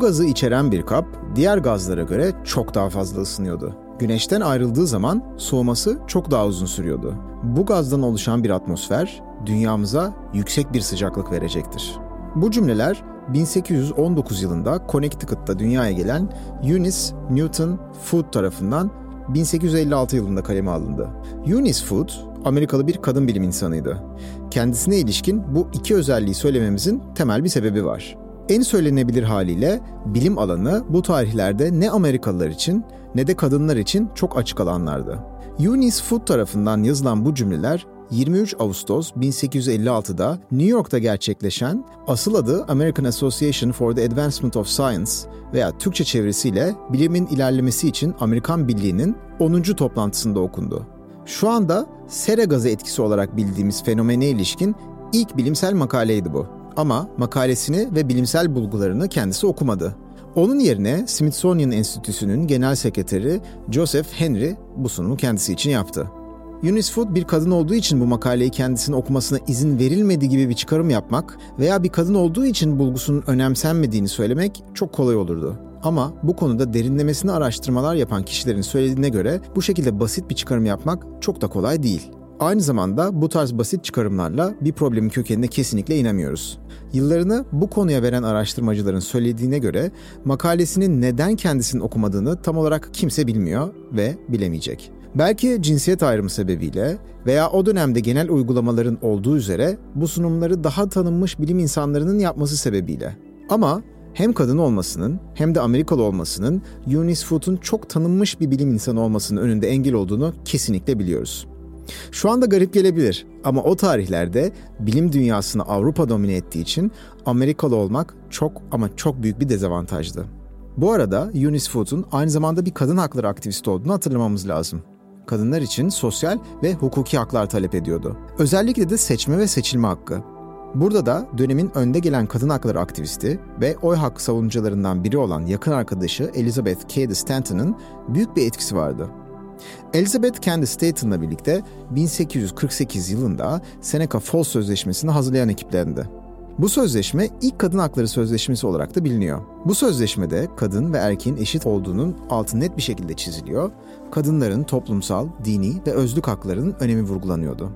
gazı içeren bir kap diğer gazlara göre çok daha fazla ısınıyordu. Güneşten ayrıldığı zaman soğuması çok daha uzun sürüyordu. Bu gazdan oluşan bir atmosfer dünyamıza yüksek bir sıcaklık verecektir. Bu cümleler 1819 yılında Connecticut'ta dünyaya gelen Eunice Newton Foot tarafından 1856 yılında kaleme alındı. Eunice Foot, Amerikalı bir kadın bilim insanıydı. Kendisine ilişkin bu iki özelliği söylememizin temel bir sebebi var. En söylenebilir haliyle bilim alanı bu tarihlerde ne Amerikalılar için ne de kadınlar için çok açık alanlardı. Eunice Foot tarafından yazılan bu cümleler 23 Ağustos 1856'da New York'ta gerçekleşen asıl adı American Association for the Advancement of Science veya Türkçe çevirisiyle Bilimin İlerlemesi için Amerikan Birliği'nin 10. toplantısında okundu. Şu anda sera gazı etkisi olarak bildiğimiz fenomene ilişkin ilk bilimsel makaleydi bu. Ama makalesini ve bilimsel bulgularını kendisi okumadı. Onun yerine Smithsonian Enstitüsü'nün genel sekreteri Joseph Henry bu sunumu kendisi için yaptı. Eunice Food bir kadın olduğu için bu makaleyi kendisinin okumasına izin verilmedi gibi bir çıkarım yapmak veya bir kadın olduğu için bulgusunun önemsenmediğini söylemek çok kolay olurdu. Ama bu konuda derinlemesine araştırmalar yapan kişilerin söylediğine göre bu şekilde basit bir çıkarım yapmak çok da kolay değil. Aynı zamanda bu tarz basit çıkarımlarla bir problemin kökenine kesinlikle inemiyoruz. Yıllarını bu konuya veren araştırmacıların söylediğine göre makalesinin neden kendisinin okumadığını tam olarak kimse bilmiyor ve bilemeyecek. Belki cinsiyet ayrımı sebebiyle veya o dönemde genel uygulamaların olduğu üzere bu sunumları daha tanınmış bilim insanlarının yapması sebebiyle. Ama hem kadın olmasının hem de Amerikalı olmasının Eunice Foot'un çok tanınmış bir bilim insanı olmasının önünde engel olduğunu kesinlikle biliyoruz. Şu anda garip gelebilir ama o tarihlerde bilim dünyasını Avrupa domine ettiği için Amerikalı olmak çok ama çok büyük bir dezavantajdı. Bu arada Eunice Foot'un aynı zamanda bir kadın hakları aktivisti olduğunu hatırlamamız lazım kadınlar için sosyal ve hukuki haklar talep ediyordu. Özellikle de seçme ve seçilme hakkı. Burada da dönemin önde gelen kadın hakları aktivisti ve oy hakkı savunucularından biri olan yakın arkadaşı Elizabeth Cady Stanton'ın büyük bir etkisi vardı. Elizabeth Cady Stanton'la birlikte 1848 yılında Seneca Falls Sözleşmesi'ni hazırlayan ekiplerinde. Bu sözleşme ilk kadın hakları sözleşmesi olarak da biliniyor. Bu sözleşmede kadın ve erkeğin eşit olduğunun altı net bir şekilde çiziliyor kadınların toplumsal, dini ve özlük haklarının önemi vurgulanıyordu.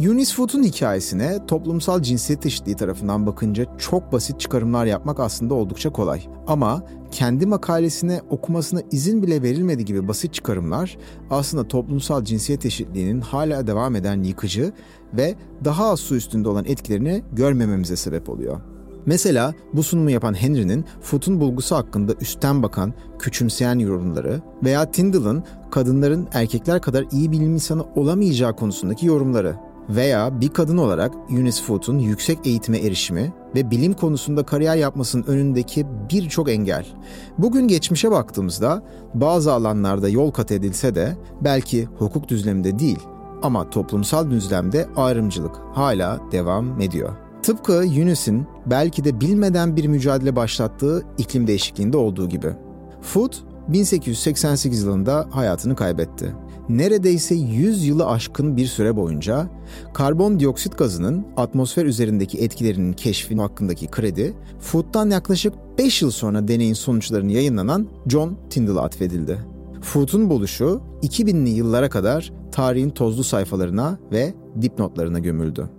Eunice Foot'un hikayesine toplumsal cinsiyet eşitliği tarafından bakınca çok basit çıkarımlar yapmak aslında oldukça kolay. Ama kendi makalesine okumasına izin bile verilmedi gibi basit çıkarımlar aslında toplumsal cinsiyet eşitliğinin hala devam eden yıkıcı ve daha az su üstünde olan etkilerini görmememize sebep oluyor. Mesela bu sunumu yapan Henry'nin Foot'un bulgusu hakkında üstten bakan, küçümseyen yorumları veya Tyndall'ın kadınların erkekler kadar iyi bilim insanı olamayacağı konusundaki yorumları veya bir kadın olarak Eunice Foot'un yüksek eğitime erişimi ve bilim konusunda kariyer yapmasının önündeki birçok engel. Bugün geçmişe baktığımızda bazı alanlarda yol kat edilse de belki hukuk düzleminde değil ama toplumsal düzlemde ayrımcılık hala devam ediyor. Tıpkı Yunus'un belki de bilmeden bir mücadele başlattığı iklim değişikliğinde olduğu gibi. Foot 1888 yılında hayatını kaybetti. Neredeyse 100 yılı aşkın bir süre boyunca karbondioksit gazının atmosfer üzerindeki etkilerinin keşfi hakkındaki kredi, Foot'tan yaklaşık 5 yıl sonra deneyin sonuçlarını yayınlanan John Tyndall'a atfedildi. Foot'un buluşu 2000'li yıllara kadar tarihin tozlu sayfalarına ve dipnotlarına gömüldü.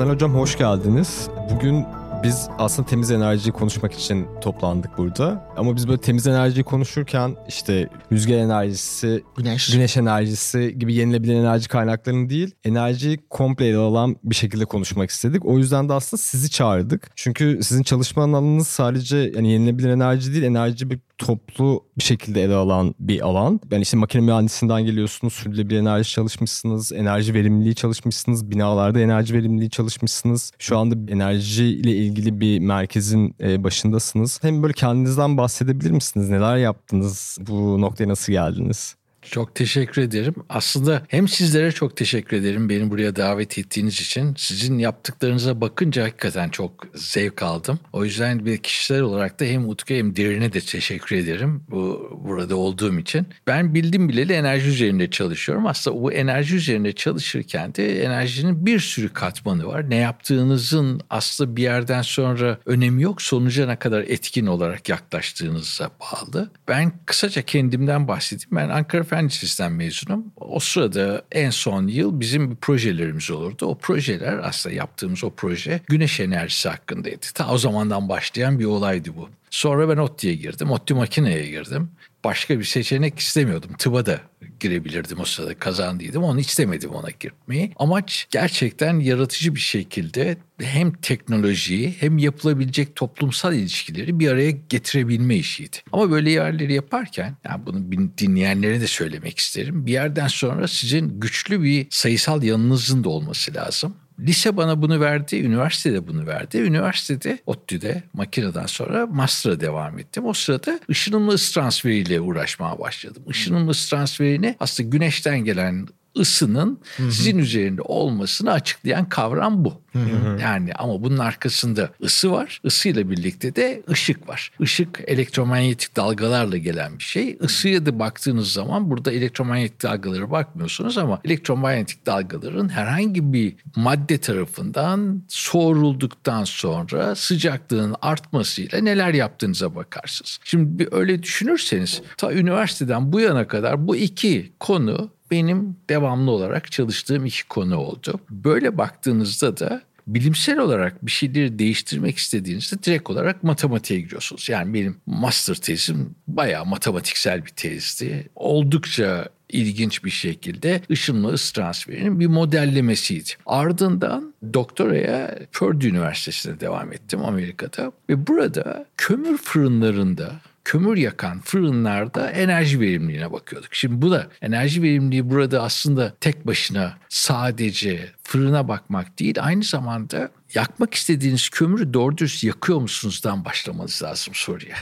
Pınar Hocam hoş geldiniz. Bugün biz aslında temiz enerjiyi konuşmak için toplandık burada. Ama biz böyle temiz enerjiyi konuşurken işte rüzgar enerjisi, güneş, güneş enerjisi gibi yenilebilen enerji kaynaklarını değil, enerjiyi komple ele alan bir şekilde konuşmak istedik. O yüzden de aslında sizi çağırdık. Çünkü sizin çalışma alanınız sadece yani yenilebilen enerji değil, enerji bir toplu bir şekilde ele alan bir alan. Yani işte makine mühendisinden geliyorsunuz, sürdürülebilir enerji çalışmışsınız, enerji verimliliği çalışmışsınız, binalarda enerji verimliliği çalışmışsınız. Şu anda enerji ile ilgili bir merkezin e, başındasınız. Hem böyle kendinizden bahsedebilir misiniz? Neler yaptınız? Bu noktaya nasıl geldiniz? Çok teşekkür ederim. Aslında hem sizlere çok teşekkür ederim beni buraya davet ettiğiniz için. Sizin yaptıklarınıza bakınca hakikaten çok zevk aldım. O yüzden bir kişisel olarak da hem Utku hem Derin'e de teşekkür ederim bu burada olduğum için. Ben bildim bileli enerji üzerinde çalışıyorum. Aslında bu enerji üzerinde çalışırken de enerjinin bir sürü katmanı var. Ne yaptığınızın aslında bir yerden sonra önemi yok. Sonuca ne kadar etkin olarak yaklaştığınıza bağlı. Ben kısaca kendimden bahsedeyim. Ben Ankara Fen Lisesi'nden mezunum. O sırada en son yıl bizim bir projelerimiz olurdu. O projeler aslında yaptığımız o proje güneş enerjisi hakkındaydı. Ta o zamandan başlayan bir olaydı bu. Sonra ben ODTÜ'ye girdim. ODTÜ makineye girdim başka bir seçenek istemiyordum. Tıba da girebilirdim o sırada kazandıydım. Onu istemedim ona girmeyi. Amaç gerçekten yaratıcı bir şekilde hem teknolojiyi hem yapılabilecek toplumsal ilişkileri bir araya getirebilme işiydi. Ama böyle yerleri yaparken yani bunu dinleyenlere de söylemek isterim. Bir yerden sonra sizin güçlü bir sayısal yanınızın da olması lazım. Lise bana bunu verdi, üniversitede bunu verdi. Üniversitede ODTÜ'de makineden sonra master'a devam ettim. O sırada ışınımlı ısı transferiyle uğraşmaya başladım. Işınımlı ısı transferini aslında güneşten gelen ısının Hı-hı. sizin üzerinde olmasını açıklayan kavram bu. Hı-hı. Yani ama bunun arkasında ısı var. Isıyla birlikte de ışık var. Işık elektromanyetik dalgalarla gelen bir şey. Isıya da baktığınız zaman burada elektromanyetik dalgalara bakmıyorsunuz ama elektromanyetik dalgaların herhangi bir madde tarafından soğurulduktan sonra sıcaklığın artmasıyla neler yaptığınıza bakarsınız. Şimdi bir öyle düşünürseniz ta üniversiteden bu yana kadar bu iki konu benim devamlı olarak çalıştığım iki konu oldu. Böyle baktığınızda da bilimsel olarak bir şeyleri değiştirmek istediğinizde direkt olarak matematiğe giriyorsunuz. Yani benim master tezim bayağı matematiksel bir tezdi. Oldukça ilginç bir şekilde ışınlı ısı transferinin bir modellemesiydi. Ardından doktoraya Purdue Üniversitesi'nde devam ettim Amerika'da ve burada kömür fırınlarında kömür yakan fırınlarda enerji verimliliğine bakıyorduk. Şimdi bu da enerji verimliliği burada aslında tek başına sadece fırına bakmak değil aynı zamanda yakmak istediğiniz kömürü doğru dürüst yakıyor musunuzdan başlamanız lazım soruya.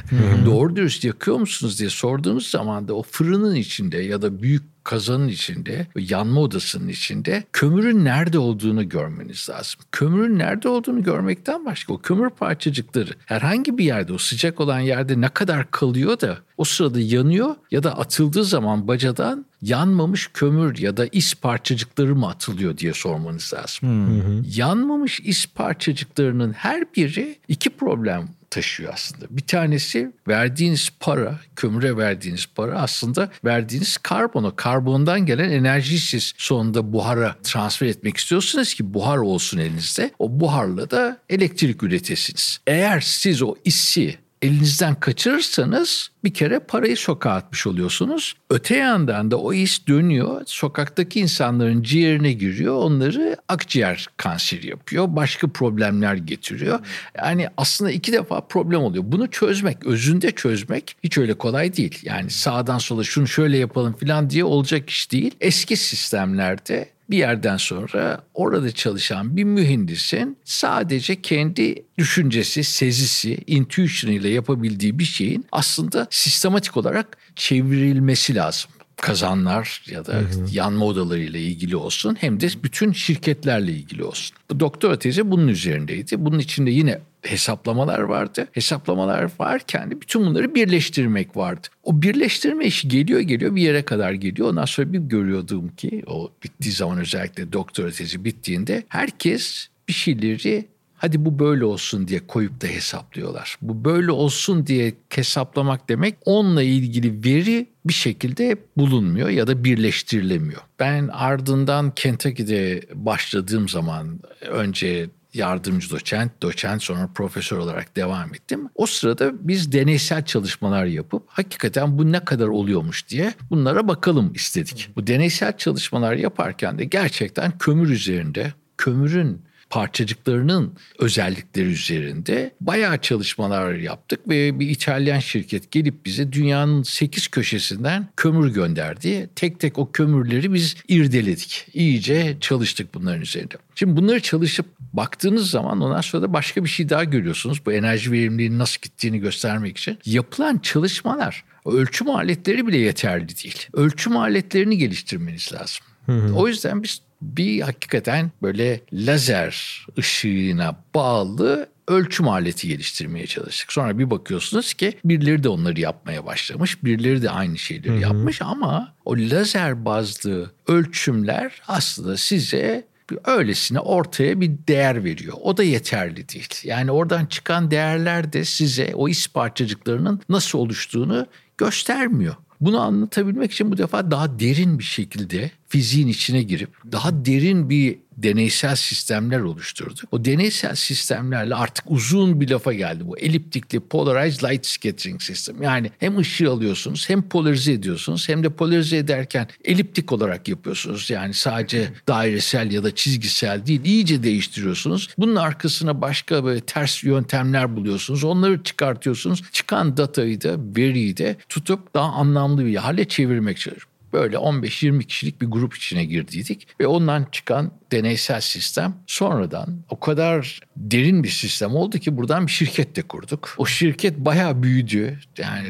Doğru dürüst yakıyor musunuz diye sorduğunuz zaman da o fırının içinde ya da büyük kazanın içinde, yanma odasının içinde kömürün nerede olduğunu görmeniz lazım. Kömürün nerede olduğunu görmekten başka o kömür parçacıkları herhangi bir yerde o sıcak olan yerde ne kadar kalıyor da o sırada yanıyor ya da atıldığı zaman bacadan yanmamış kömür ya da is parçacıkları mı atılıyor diye sormanız lazım. Hı Yanmamış is parçacıklarının her biri iki problem taşıyor aslında. Bir tanesi verdiğiniz para, kömüre verdiğiniz para aslında verdiğiniz karbon. O karbondan gelen enerjiyi siz sonunda buhara transfer etmek istiyorsunuz ki buhar olsun elinizde. O buharla da elektrik üretesiniz. Eğer siz o isi elinizden kaçırırsanız bir kere parayı sokağa atmış oluyorsunuz. Öte yandan da o is dönüyor. Sokaktaki insanların ciğerine giriyor. Onları akciğer kanseri yapıyor. Başka problemler getiriyor. Yani aslında iki defa problem oluyor. Bunu çözmek, özünde çözmek hiç öyle kolay değil. Yani sağdan sola şunu şöyle yapalım falan diye olacak iş değil. Eski sistemlerde bir yerden sonra orada çalışan bir mühendisin sadece kendi düşüncesi, sezisi, intuition ile yapabildiği bir şeyin aslında sistematik olarak çevrilmesi lazım kazanlar ya da hı hı. yanma odalarıyla ilgili olsun hem de bütün şirketlerle ilgili olsun. Bu doktora tezi bunun üzerindeydi. Bunun içinde yine hesaplamalar vardı. Hesaplamalar varken de bütün bunları birleştirmek vardı. O birleştirme işi geliyor geliyor bir yere kadar geliyor. Ondan sonra bir görüyordum ki o bittiği zaman özellikle doktora tezi bittiğinde herkes bir şeyleri hadi bu böyle olsun diye koyup da hesaplıyorlar. Bu böyle olsun diye hesaplamak demek onunla ilgili veri bir şekilde bulunmuyor ya da birleştirilemiyor. Ben ardından Kentucky'de başladığım zaman önce yardımcı doçent, doçent sonra profesör olarak devam ettim. O sırada biz deneysel çalışmalar yapıp hakikaten bu ne kadar oluyormuş diye bunlara bakalım istedik. Bu deneysel çalışmalar yaparken de gerçekten kömür üzerinde kömürün parçacıklarının özellikleri üzerinde bayağı çalışmalar yaptık ve bir İtalyan şirket gelip bize dünyanın 8 köşesinden kömür gönderdi. Tek tek o kömürleri biz irdeledik. İyice çalıştık bunların üzerinde. Şimdi bunları çalışıp baktığınız zaman ondan sonra da başka bir şey daha görüyorsunuz. Bu enerji verimliliğinin nasıl gittiğini göstermek için. Yapılan çalışmalar ölçüm aletleri bile yeterli değil. Ölçüm aletlerini geliştirmeniz lazım. Hı hı. O yüzden biz bir hakikaten böyle lazer ışığına bağlı ölçüm aleti geliştirmeye çalıştık. Sonra bir bakıyorsunuz ki birileri de onları yapmaya başlamış. Birileri de aynı şeyleri Hı-hı. yapmış ama o lazer bazlı ölçümler aslında size öylesine ortaya bir değer veriyor. O da yeterli değil. Yani oradan çıkan değerler de size o is parçacıklarının nasıl oluştuğunu göstermiyor. Bunu anlatabilmek için bu defa daha derin bir şekilde fiziğin içine girip daha derin bir deneysel sistemler oluşturdu. O deneysel sistemlerle artık uzun bir lafa geldi bu eliptikli polarized light scattering sistem. Yani hem ışığı alıyorsunuz hem polarize ediyorsunuz hem de polarize ederken eliptik olarak yapıyorsunuz. Yani sadece dairesel ya da çizgisel değil iyice değiştiriyorsunuz. Bunun arkasına başka böyle ters yöntemler buluyorsunuz. Onları çıkartıyorsunuz. Çıkan datayı da veriyi de tutup daha anlamlı bir hale çevirmek çalışıyorsunuz böyle 15-20 kişilik bir grup içine girdiydik ve ondan çıkan deneysel sistem sonradan o kadar derin bir sistem oldu ki buradan bir şirket de kurduk. O şirket bayağı büyüdü. Yani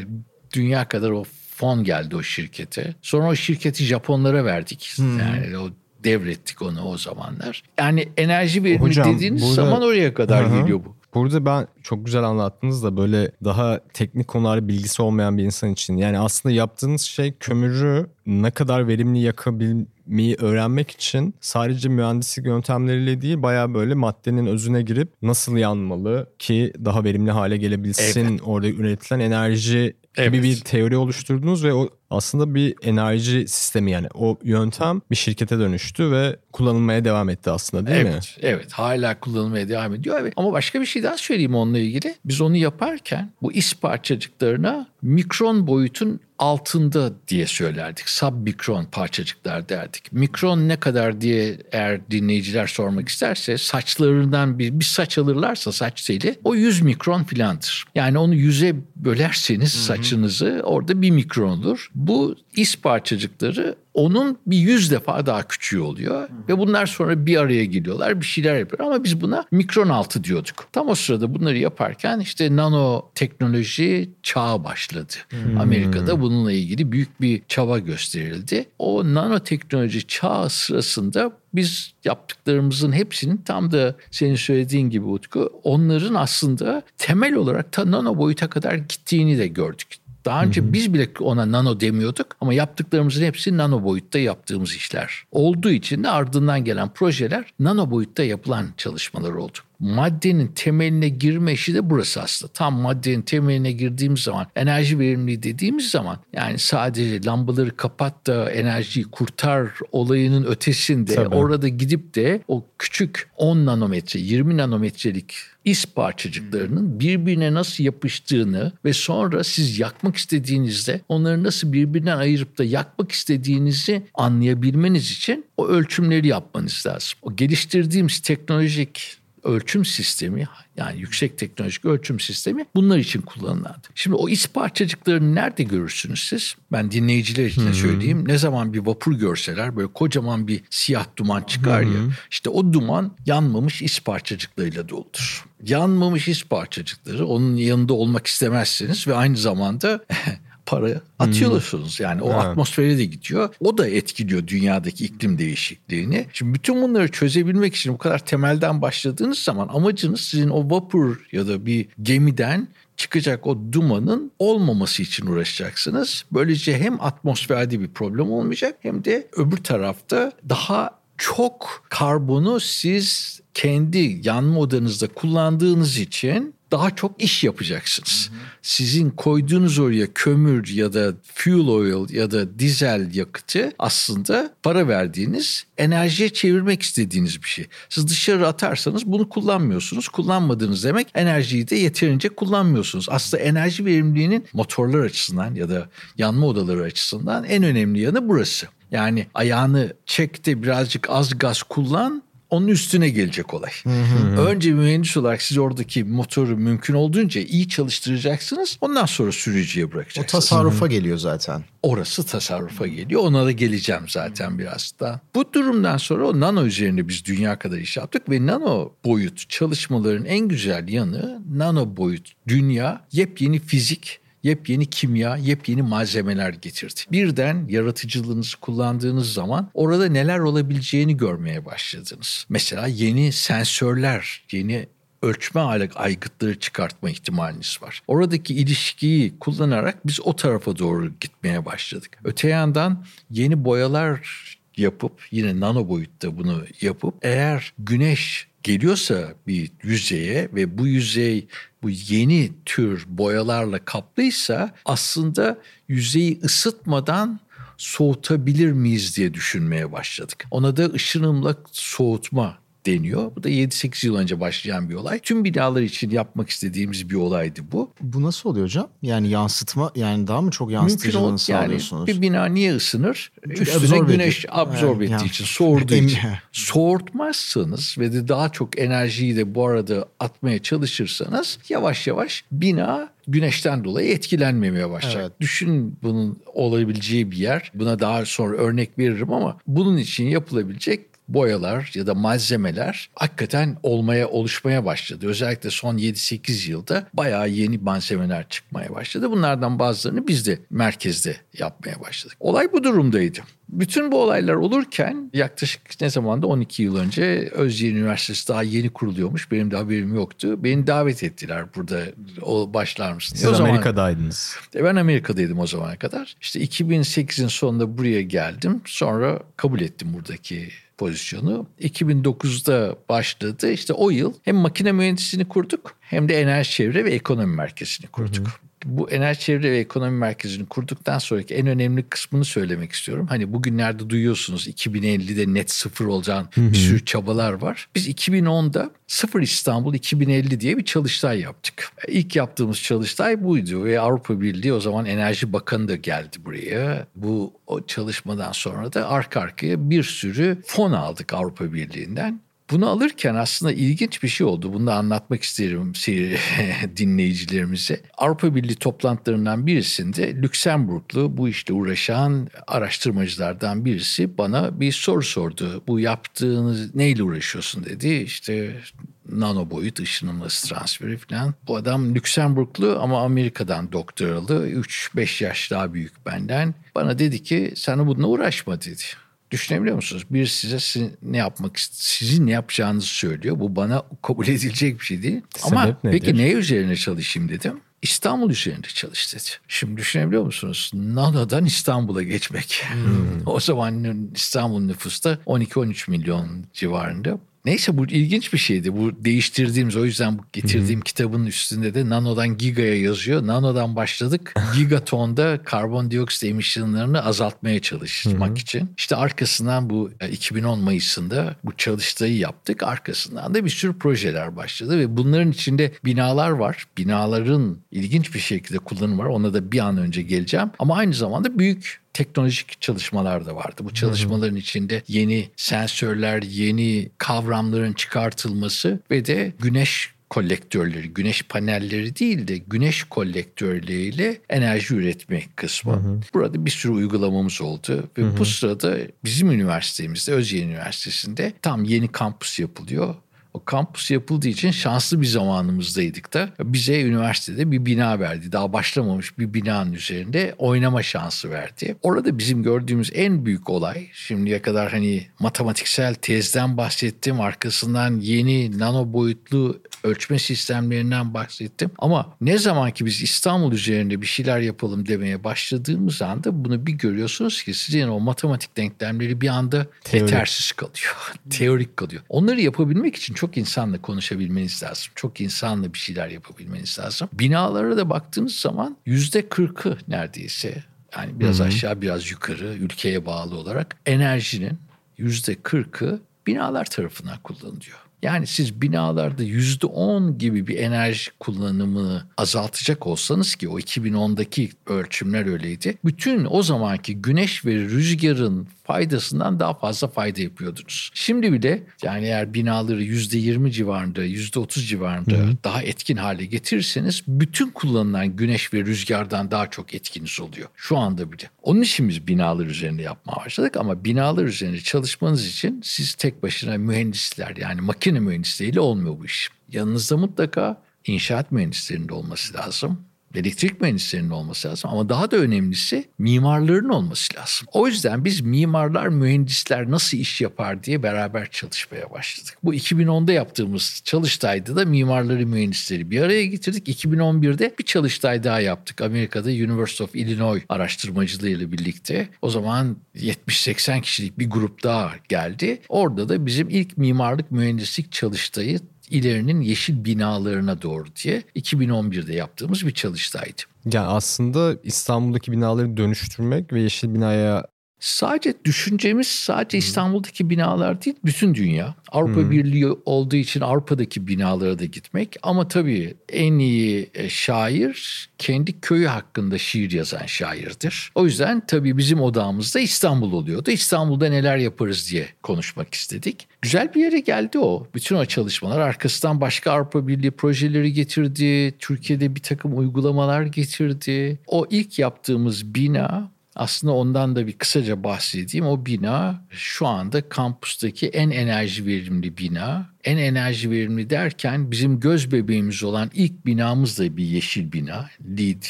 dünya kadar o fon geldi o şirkete. Sonra o şirketi Japonlara verdik. Hmm. Yani o devrettik onu o zamanlar. Yani enerji verimi dediğiniz burada... zaman oraya kadar Hı-hı. geliyor bu. Burada ben çok güzel anlattınız da böyle daha teknik konularda bilgisi olmayan bir insan için. Yani aslında yaptığınız şey kömürü ne kadar verimli yakabilmeyi öğrenmek için sadece mühendislik yöntemleriyle değil baya böyle maddenin özüne girip nasıl yanmalı ki daha verimli hale gelebilsin evet. orada üretilen enerji evet. gibi bir teori oluşturdunuz ve o aslında bir enerji sistemi yani o yöntem bir şirkete dönüştü ve kullanılmaya devam etti aslında değil evet, mi? Evet hala kullanılmaya devam ediyor. Evet. Ama başka bir şey daha söyleyeyim onunla ilgili. Biz onu yaparken bu is parçacıklarına mikron boyutun altında diye söylerdik. Submikron parçacıklar derdik. Mikron ne kadar diye eğer dinleyiciler sormak isterse saçlarından bir, bir saç alırlarsa saç teli o 100 mikron filandır. Yani onu yüze bölerseniz Hı-hı. saçınızı orada bir mikrondur. Bu is parçacıkları onun bir yüz defa daha küçüğü oluyor. Hı. Ve bunlar sonra bir araya geliyorlar bir şeyler yapıyor. Ama biz buna mikron altı diyorduk. Tam o sırada bunları yaparken işte nano teknoloji çağı başladı. Hı. Amerika'da bununla ilgili büyük bir çaba gösterildi. O nanoteknoloji çağı sırasında biz yaptıklarımızın hepsinin tam da senin söylediğin gibi Utku onların aslında temel olarak ta nano boyuta kadar gittiğini de gördük. Daha önce hı hı. biz bile ona nano demiyorduk ama yaptıklarımızın hepsi nano boyutta yaptığımız işler. Olduğu için de ardından gelen projeler nano boyutta yapılan çalışmalar oldu maddenin temeline girme işi de burası aslında. Tam maddenin temeline girdiğimiz zaman enerji verimliliği dediğimiz zaman yani sadece lambaları kapat da enerjiyi kurtar olayının ötesinde Tabii. orada gidip de o küçük 10 nanometre 20 nanometrelik is parçacıklarının birbirine nasıl yapıştığını ve sonra siz yakmak istediğinizde onları nasıl birbirinden ayırıp da yakmak istediğinizi anlayabilmeniz için o ölçümleri yapmanız lazım. O geliştirdiğimiz teknolojik ölçüm sistemi yani yüksek teknolojik ölçüm sistemi bunlar için kullanılandı. Şimdi o is parçacıklarını nerede görürsünüz siz? Ben dinleyiciler için söyleyeyim. Ne zaman bir vapur görseler böyle kocaman bir siyah duman çıkar hmm. ya. İşte o duman yanmamış is parçacıklarıyla doludur. Yanmamış is parçacıkları onun yanında olmak istemezsiniz ve aynı zamanda para atıyorsunuz. Hmm. Yani o evet. atmosfere de gidiyor. O da etkiliyor dünyadaki iklim değişikliğini. Şimdi bütün bunları çözebilmek için bu kadar temelden başladığınız zaman amacınız sizin o vapur ya da bir gemiden çıkacak o dumanın olmaması için uğraşacaksınız. Böylece hem atmosferde bir problem olmayacak hem de öbür tarafta daha çok karbonu siz kendi yanma odanızda kullandığınız için daha çok iş yapacaksınız. Hı hı. Sizin koyduğunuz oraya kömür ya da fuel oil ya da dizel yakıtı aslında para verdiğiniz enerjiye çevirmek istediğiniz bir şey. Siz dışarı atarsanız bunu kullanmıyorsunuz. Kullanmadığınız demek enerjiyi de yeterince kullanmıyorsunuz. Aslında enerji verimliliğinin motorlar açısından ya da yanma odaları açısından en önemli yanı burası. Yani ayağını çekti birazcık az gaz kullan onun üstüne gelecek olay. Hı hı. Önce mühendis olarak siz oradaki motoru mümkün olduğunca iyi çalıştıracaksınız. Ondan sonra sürücüye bırakacaksınız. O tasarrufa hı. geliyor zaten. Orası tasarrufa geliyor. Ona da geleceğim zaten biraz da. Bu durumdan sonra o nano üzerine biz dünya kadar iş yaptık ve nano boyut çalışmaların en güzel yanı nano boyut dünya yepyeni fizik yepyeni kimya, yepyeni malzemeler getirdi. Birden yaratıcılığınızı kullandığınız zaman orada neler olabileceğini görmeye başladınız. Mesela yeni sensörler, yeni ölçme aygıtları çıkartma ihtimaliniz var. Oradaki ilişkiyi kullanarak biz o tarafa doğru gitmeye başladık. Öte yandan yeni boyalar yapıp yine nano boyutta bunu yapıp eğer güneş geliyorsa bir yüzeye ve bu yüzey bu yeni tür boyalarla kaplıysa aslında yüzeyi ısıtmadan soğutabilir miyiz diye düşünmeye başladık. Ona da ışınımla soğutma deniyor. Bu da 7-8 yıl önce başlayan bir olay. Tüm binalar için yapmak istediğimiz bir olaydı bu. Bu nasıl oluyor hocam? Yani yansıtma yani daha mı çok yansıtıcılığını Mümkün sağlıyorsunuz? Yani bir bina niye ısınır? Çünkü Üstüne güneş ediyor. absorbe yani, ettiği için, soğurduğu için. Soğurtmazsanız ve de daha çok enerjiyi de bu arada atmaya çalışırsanız yavaş yavaş bina güneşten dolayı etkilenmemeye başlayacak. Evet. Düşün bunun olabileceği bir yer. Buna daha sonra örnek veririm ama bunun için yapılabilecek boyalar ya da malzemeler hakikaten olmaya oluşmaya başladı. Özellikle son 7-8 yılda bayağı yeni malzemeler çıkmaya başladı. Bunlardan bazılarını biz de merkezde yapmaya başladık. Olay bu durumdaydı. Bütün bu olaylar olurken yaklaşık ne zamanda 12 yıl önce Özyeğin Üniversitesi daha yeni kuruluyormuş. Benim de haberim yoktu. Beni davet ettiler burada o başlar mısın? Siz o Amerika'daydınız. Zaman, ben Amerika'daydım o zamana kadar. İşte 2008'in sonunda buraya geldim. Sonra kabul ettim buradaki pozisyonu. 2009'da başladı. İşte o yıl hem makine mühendisliğini kurduk hem de enerji çevre ve ekonomi merkezini kurduk. Hı hı bu enerji çevre ve ekonomi merkezini kurduktan sonraki en önemli kısmını söylemek istiyorum. Hani bugünlerde duyuyorsunuz 2050'de net sıfır olacağın bir sürü çabalar var. Biz 2010'da Sıfır İstanbul 2050 diye bir çalıştay yaptık. İlk yaptığımız çalıştay buydu ve Avrupa Birliği o zaman Enerji Bakanı da geldi buraya. Bu o çalışmadan sonra da arka arkaya bir sürü fon aldık Avrupa Birliği'nden. Bunu alırken aslında ilginç bir şey oldu. Bunu da anlatmak isterim dinleyicilerimize. Avrupa Birliği toplantılarından birisinde Lüksemburglu bu işte uğraşan araştırmacılardan birisi bana bir soru sordu. Bu yaptığınız neyle uğraşıyorsun dedi. İşte nano boyut ışınımlısı transferi falan. Bu adam Lüksemburglu ama Amerika'dan doktoralı. 3-5 yaş daha büyük benden. Bana dedi ki sana bununla uğraşma dedi. Düşünebiliyor musunuz? Bir size sizin ne yapmak sizin ne yapacağınızı söylüyor. Bu bana kabul edilecek bir şey değil. Sebep Ama nedir? peki ne üzerine çalışayım dedim. İstanbul üzerinde çalış dedi. Şimdi düşünebiliyor musunuz? Nano'dan İstanbul'a geçmek. Hmm. o zaman İstanbul nüfusu da 12-13 milyon civarında. Neyse bu ilginç bir şeydi. Bu değiştirdiğimiz o yüzden bu getirdiğim Hı-hı. kitabın üstünde de nanodan gigaya yazıyor. Nanodan başladık. Gigatonda karbondioksit emisyonlarını azaltmaya çalışmak Hı-hı. için. İşte arkasından bu 2010 e, Mayıs'ında bu çalıştayı yaptık. Arkasından da bir sürü projeler başladı ve bunların içinde binalar var. Binaların ilginç bir şekilde kullanımı var. Ona da bir an önce geleceğim. Ama aynı zamanda büyük teknolojik çalışmalar da vardı. Bu çalışmaların içinde yeni sensörler, yeni kavramların çıkartılması ve de güneş kolektörleri, güneş panelleri değil de güneş kolektörleriyle enerji üretme kısmı. Hı hı. Burada bir sürü uygulamamız oldu ve hı hı. bu sırada bizim üniversitemizde, Özyeğin Üniversitesi'nde tam yeni kampüs yapılıyor. O kampüs yapıldığı için şanslı bir zamanımızdaydık da bize üniversitede bir bina verdi. Daha başlamamış bir binanın üzerinde oynama şansı verdi. Orada bizim gördüğümüz en büyük olay şimdiye kadar hani matematiksel tezden bahsettim. Arkasından yeni nano boyutlu ölçme sistemlerinden bahsettim. Ama ne zaman ki biz İstanbul üzerinde bir şeyler yapalım demeye başladığımız anda bunu bir görüyorsunuz ki sizin o matematik denklemleri bir anda Teorik. yetersiz kalıyor. Teorik kalıyor. Onları yapabilmek için çok insanla konuşabilmeniz lazım. Çok insanla bir şeyler yapabilmeniz lazım. Binalara da baktığınız zaman yüzde kırkı neredeyse yani biraz Hı-hı. aşağı biraz yukarı ülkeye bağlı olarak enerjinin yüzde kırkı binalar tarafından kullanılıyor. Yani siz binalarda yüzde on gibi bir enerji kullanımını azaltacak olsanız ki o 2010'daki ölçümler öyleydi. Bütün o zamanki güneş ve rüzgarın faydasından daha fazla fayda yapıyordunuz. Şimdi bile yani eğer binaları %20 civarında, %30 civarında Hı-hı. daha etkin hale getirirseniz bütün kullanılan güneş ve rüzgardan daha çok etkiniz oluyor. Şu anda bile. Onun için biz binalar üzerinde yapmaya başladık ama binalar üzerinde çalışmanız için siz tek başına mühendisler yani makine mühendisleriyle olmuyor bu iş. Yanınızda mutlaka inşaat mühendislerinin olması lazım elektrik mühendislerinin olması lazım ama daha da önemlisi mimarların olması lazım. O yüzden biz mimarlar, mühendisler nasıl iş yapar diye beraber çalışmaya başladık. Bu 2010'da yaptığımız çalıştayda da mimarları, mühendisleri bir araya getirdik. 2011'de bir çalıştay daha yaptık. Amerika'da University of Illinois araştırmacılığıyla birlikte. O zaman 70-80 kişilik bir grup daha geldi. Orada da bizim ilk mimarlık mühendislik çalıştayı ilerinin yeşil binalarına doğru diye 2011'de yaptığımız bir çalıştaydı. Yani aslında İstanbul'daki binaları dönüştürmek ve yeşil binaya Sadece düşüncemiz sadece İstanbul'daki binalar değil, bütün dünya. Avrupa hmm. Birliği olduğu için Avrupa'daki binalara da gitmek. Ama tabii en iyi e, şair kendi köyü hakkında şiir yazan şairdir. O yüzden tabii bizim odamızda İstanbul oluyordu. İstanbul'da neler yaparız diye konuşmak istedik. Güzel bir yere geldi o. Bütün o çalışmalar arkasından başka Avrupa Birliği projeleri getirdi. Türkiye'de bir takım uygulamalar getirdi. O ilk yaptığımız bina aslında ondan da bir kısaca bahsedeyim. O bina şu anda kampüsteki en enerji verimli bina. En enerji verimli derken bizim göz bebeğimiz olan ilk binamız da bir yeşil bina. LEED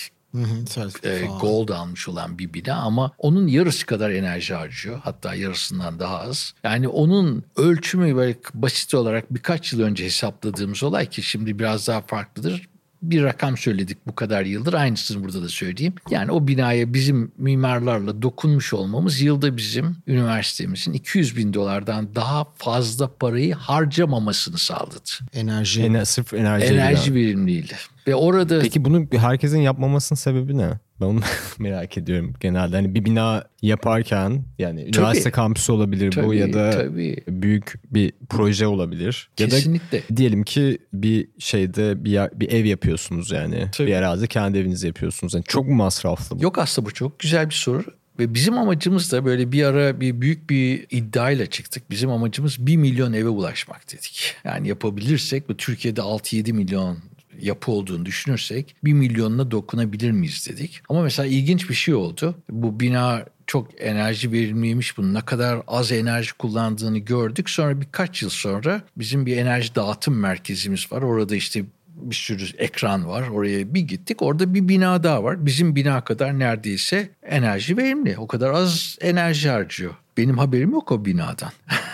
e, gold almış olan bir bina ama onun yarısı kadar enerji harcıyor. Hatta yarısından daha az. Yani onun ölçümü böyle basit olarak birkaç yıl önce hesapladığımız olay ki şimdi biraz daha farklıdır bir rakam söyledik bu kadar yıldır. Aynısını burada da söyleyeyim. Yani o binaya bizim mimarlarla dokunmuş olmamız yılda bizim üniversitemizin 200 bin dolardan daha fazla parayı harcamamasını sağladı. Enerji. Ener, sırf enerji. Enerji verimliliğiyle. Ve orada... Peki bunu herkesin yapmamasının sebebi ne? Ben onu merak ediyorum genelde. Hani bir bina yaparken yani tabii, üniversite kampüsü olabilir tabii, bu ya da tabii. büyük bir proje olabilir. Kesinlikle. Ya da diyelim ki bir şeyde bir yer, bir ev yapıyorsunuz yani. Tabii. Bir arazi kendi evinizi yapıyorsunuz. Yani çok mu masraflı bu? Yok aslında bu çok güzel bir soru. Ve bizim amacımız da böyle bir ara bir büyük bir iddiayla çıktık. Bizim amacımız 1 milyon eve ulaşmak dedik. Yani yapabilirsek bu Türkiye'de 6-7 milyon yapı olduğunu düşünürsek bir milyonuna dokunabilir miyiz dedik. Ama mesela ilginç bir şey oldu. Bu bina çok enerji verimliymiş. Bunun ne kadar az enerji kullandığını gördük. Sonra birkaç yıl sonra bizim bir enerji dağıtım merkezimiz var. Orada işte bir sürü ekran var. Oraya bir gittik. Orada bir bina daha var. Bizim bina kadar neredeyse enerji verimli. O kadar az enerji harcıyor. Benim haberim yok o binadan.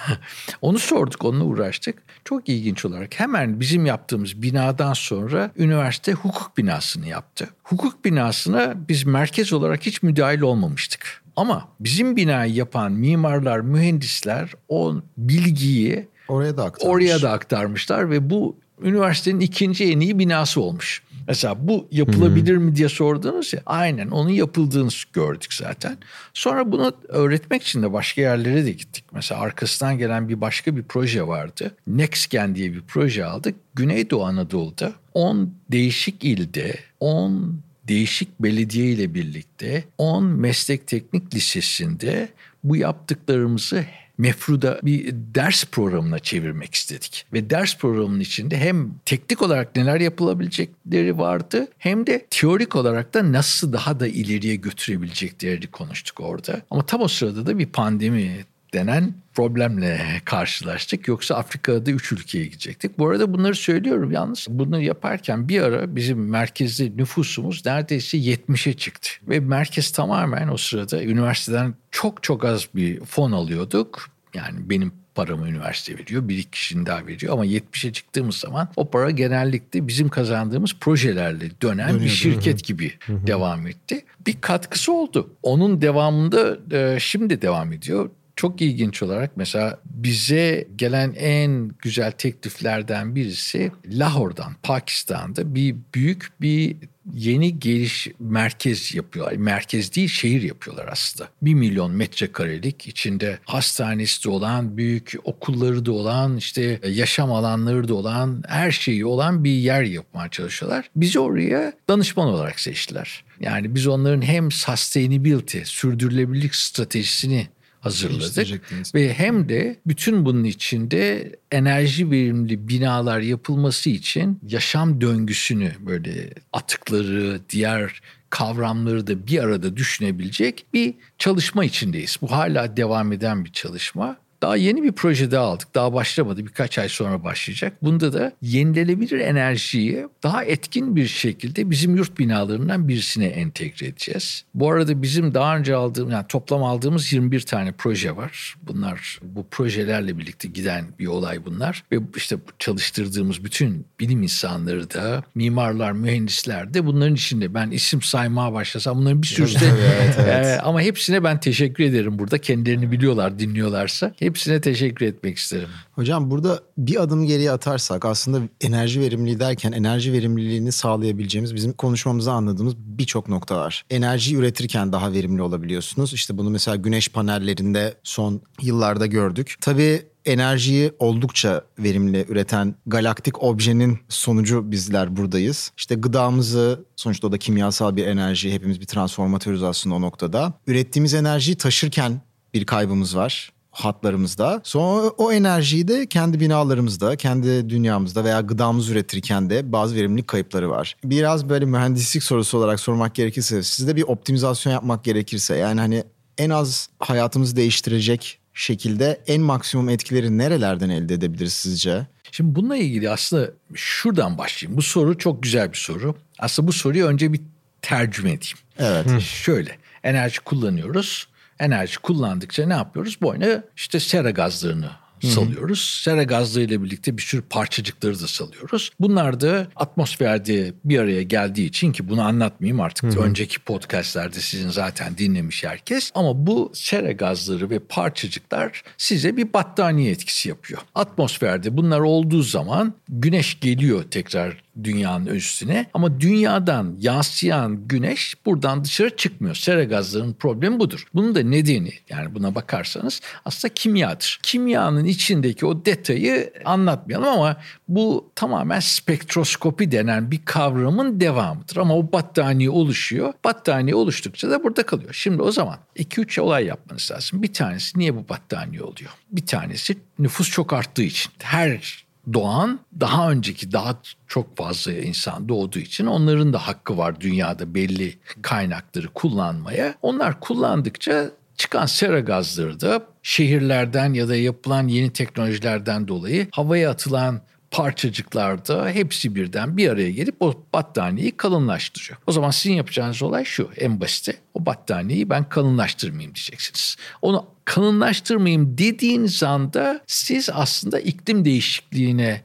Onu sorduk, onunla uğraştık. Çok ilginç olarak hemen bizim yaptığımız binadan sonra üniversite hukuk binasını yaptı. Hukuk binasına biz merkez olarak hiç müdahil olmamıştık. Ama bizim binayı yapan mimarlar, mühendisler o bilgiyi oraya da aktarmış. oraya da aktarmışlar ve bu üniversitenin ikinci en iyi binası olmuş. Mesela bu yapılabilir mi diye sordunuz ya. Aynen onun yapıldığını gördük zaten. Sonra bunu öğretmek için de başka yerlere de gittik. Mesela arkasından gelen bir başka bir proje vardı. NextGen diye bir proje aldık. Güneydoğu Anadolu'da 10 değişik ilde 10 değişik belediye ile birlikte 10 meslek teknik lisesinde bu yaptıklarımızı Mefru'da bir ders programına çevirmek istedik. Ve ders programının içinde hem teknik olarak neler yapılabilecekleri vardı hem de teorik olarak da nasıl daha da ileriye götürebileceklerini konuştuk orada. Ama tam o sırada da bir pandemi denen problemle karşılaştık. Yoksa Afrika'da üç ülkeye gidecektik. Bu arada bunları söylüyorum yalnız. Bunu yaparken bir ara bizim merkezde nüfusumuz neredeyse 70'e çıktı. Ve merkez tamamen o sırada üniversiteden çok çok az bir fon alıyorduk. Yani benim paramı üniversite veriyor. Bir iki kişinin daha veriyor ama 70'e çıktığımız zaman o para genellikle bizim kazandığımız projelerle dönen Dönüyor, bir şirket gibi devam etti. Bir katkısı oldu. Onun devamında e, şimdi devam ediyor çok ilginç olarak mesela bize gelen en güzel tekliflerden birisi Lahor'dan, Pakistan'da bir büyük bir yeni geliş merkez yapıyorlar. Merkez değil şehir yapıyorlar aslında. Bir milyon metrekarelik içinde hastanesi de olan, büyük okulları da olan, işte yaşam alanları da olan, her şeyi olan bir yer yapmaya çalışıyorlar. Bizi oraya danışman olarak seçtiler. Yani biz onların hem sustainability, sürdürülebilirlik stratejisini hazırladık. Ve hem de bütün bunun içinde enerji verimli binalar yapılması için yaşam döngüsünü böyle atıkları, diğer kavramları da bir arada düşünebilecek bir çalışma içindeyiz. Bu hala devam eden bir çalışma. Daha yeni bir proje daha aldık. Daha başlamadı. Birkaç ay sonra başlayacak. Bunda da yenilenebilir enerjiyi daha etkin bir şekilde bizim yurt binalarından birisine entegre edeceğiz. Bu arada bizim daha önce aldığımız, yani toplam aldığımız 21 tane proje var. Bunlar bu projelerle birlikte giden bir olay bunlar. Ve işte çalıştırdığımız bütün bilim insanları da, mimarlar, mühendisler de bunların içinde. Ben isim saymaya başlasam bunların bir sürüsü de. evet, evet. E, ama hepsine ben teşekkür ederim burada. Kendilerini biliyorlar, dinliyorlarsa. Hep Hepsine teşekkür etmek isterim. Hocam burada bir adım geriye atarsak aslında enerji verimliliği derken enerji verimliliğini sağlayabileceğimiz bizim konuşmamızda anladığımız birçok nokta var. Enerji üretirken daha verimli olabiliyorsunuz. İşte bunu mesela güneş panellerinde son yıllarda gördük. Tabii enerjiyi oldukça verimli üreten galaktik objenin sonucu bizler buradayız. İşte gıdamızı sonuçta o da kimyasal bir enerji hepimiz bir transformatörüz aslında o noktada. Ürettiğimiz enerjiyi taşırken bir kaybımız var hatlarımızda. Sonra o enerjiyi de kendi binalarımızda, kendi dünyamızda veya gıdamız üretirken de bazı verimlilik kayıpları var. Biraz böyle mühendislik sorusu olarak sormak gerekirse sizde bir optimizasyon yapmak gerekirse yani hani en az hayatımızı değiştirecek şekilde en maksimum etkileri nerelerden elde edebiliriz sizce? Şimdi bununla ilgili aslında şuradan başlayayım. Bu soru çok güzel bir soru. Aslında bu soruyu önce bir tercüme edeyim. Evet. Şöyle enerji kullanıyoruz enerji kullandıkça ne yapıyoruz? Boyuna işte sera gazlarını salıyoruz. Sera gazlarıyla birlikte bir sürü parçacıkları da salıyoruz. Bunlar da atmosferde bir araya geldiği için ki bunu anlatmayayım artık Hı-hı. önceki podcastlerde sizin zaten dinlemiş herkes. Ama bu sera gazları ve parçacıklar size bir battaniye etkisi yapıyor. Atmosferde bunlar olduğu zaman güneş geliyor tekrar dünyanın üstüne. Ama dünyadan yansıyan güneş buradan dışarı çıkmıyor. Sera gazlarının problemi budur. Bunun da nedeni yani buna bakarsanız aslında kimyadır. Kimyanın içindeki o detayı anlatmayalım ama bu tamamen spektroskopi denen bir kavramın devamıdır. Ama o battaniye oluşuyor. Battaniye oluştukça da burada kalıyor. Şimdi o zaman 2-3 olay yapmanız lazım. Bir tanesi niye bu battaniye oluyor? Bir tanesi nüfus çok arttığı için. Her doğan daha önceki daha çok fazla insan doğduğu için onların da hakkı var dünyada belli kaynakları kullanmaya. Onlar kullandıkça çıkan sera gazları da şehirlerden ya da yapılan yeni teknolojilerden dolayı havaya atılan parçacıklarda hepsi birden bir araya gelip o battaniyeyi kalınlaştırıyor. O zaman sizin yapacağınız olay şu en basiti. O battaniyeyi ben kalınlaştırmayayım diyeceksiniz. Onu kalınlaştırmayayım dediğiniz anda siz aslında iklim değişikliğine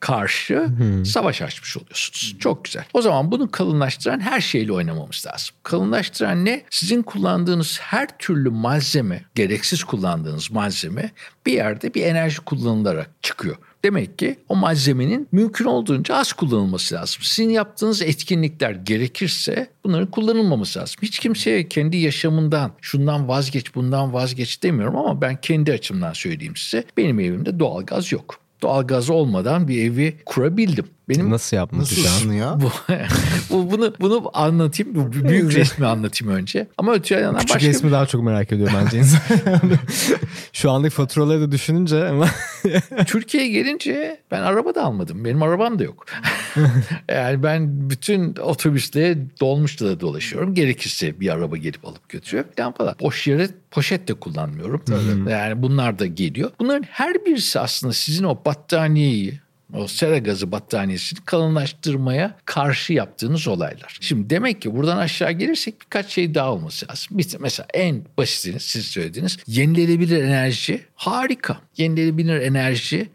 karşı hmm. savaş açmış oluyorsunuz. Çok güzel. O zaman bunu kalınlaştıran her şeyle oynamamız lazım. Kalınlaştıran ne? Sizin kullandığınız her türlü malzeme, gereksiz kullandığınız malzeme bir yerde bir enerji kullanılarak çıkıyor. Demek ki o malzemenin mümkün olduğunca az kullanılması lazım. Sizin yaptığınız etkinlikler gerekirse bunların kullanılmaması lazım. Hiç kimseye kendi yaşamından şundan vazgeç bundan vazgeç demiyorum ama ben kendi açımdan söyleyeyim size. Benim evimde doğalgaz yok doğalgaz olmadan bir evi kurabildim. Benim nasıl yapmış Nasıl ya? Bu, bu, bunu bunu anlatayım. Bu büyük resmi anlatayım önce. Ama öte yandan Küçük başka resmi bir... daha çok merak ediyorum bence insan. Şu anlık faturaları da düşününce ama Türkiye'ye gelince ben araba da almadım. Benim arabam da yok. yani ben bütün otobüsle dolmuşta da dolaşıyorum. Gerekirse bir araba gelip alıp götürüyor falan falan. Boş yere poşet de kullanmıyorum. Tabii. Yani bunlar da geliyor. Bunların her birisi aslında sizin o battaniyeyi o sera gazı battaniyesini kalınlaştırmaya karşı yaptığınız olaylar. Şimdi demek ki buradan aşağı gelirsek birkaç şey daha olması lazım. Bir, mesela en basitini siz söylediniz. Yenilenebilir enerji harika. Yenilenebilir enerji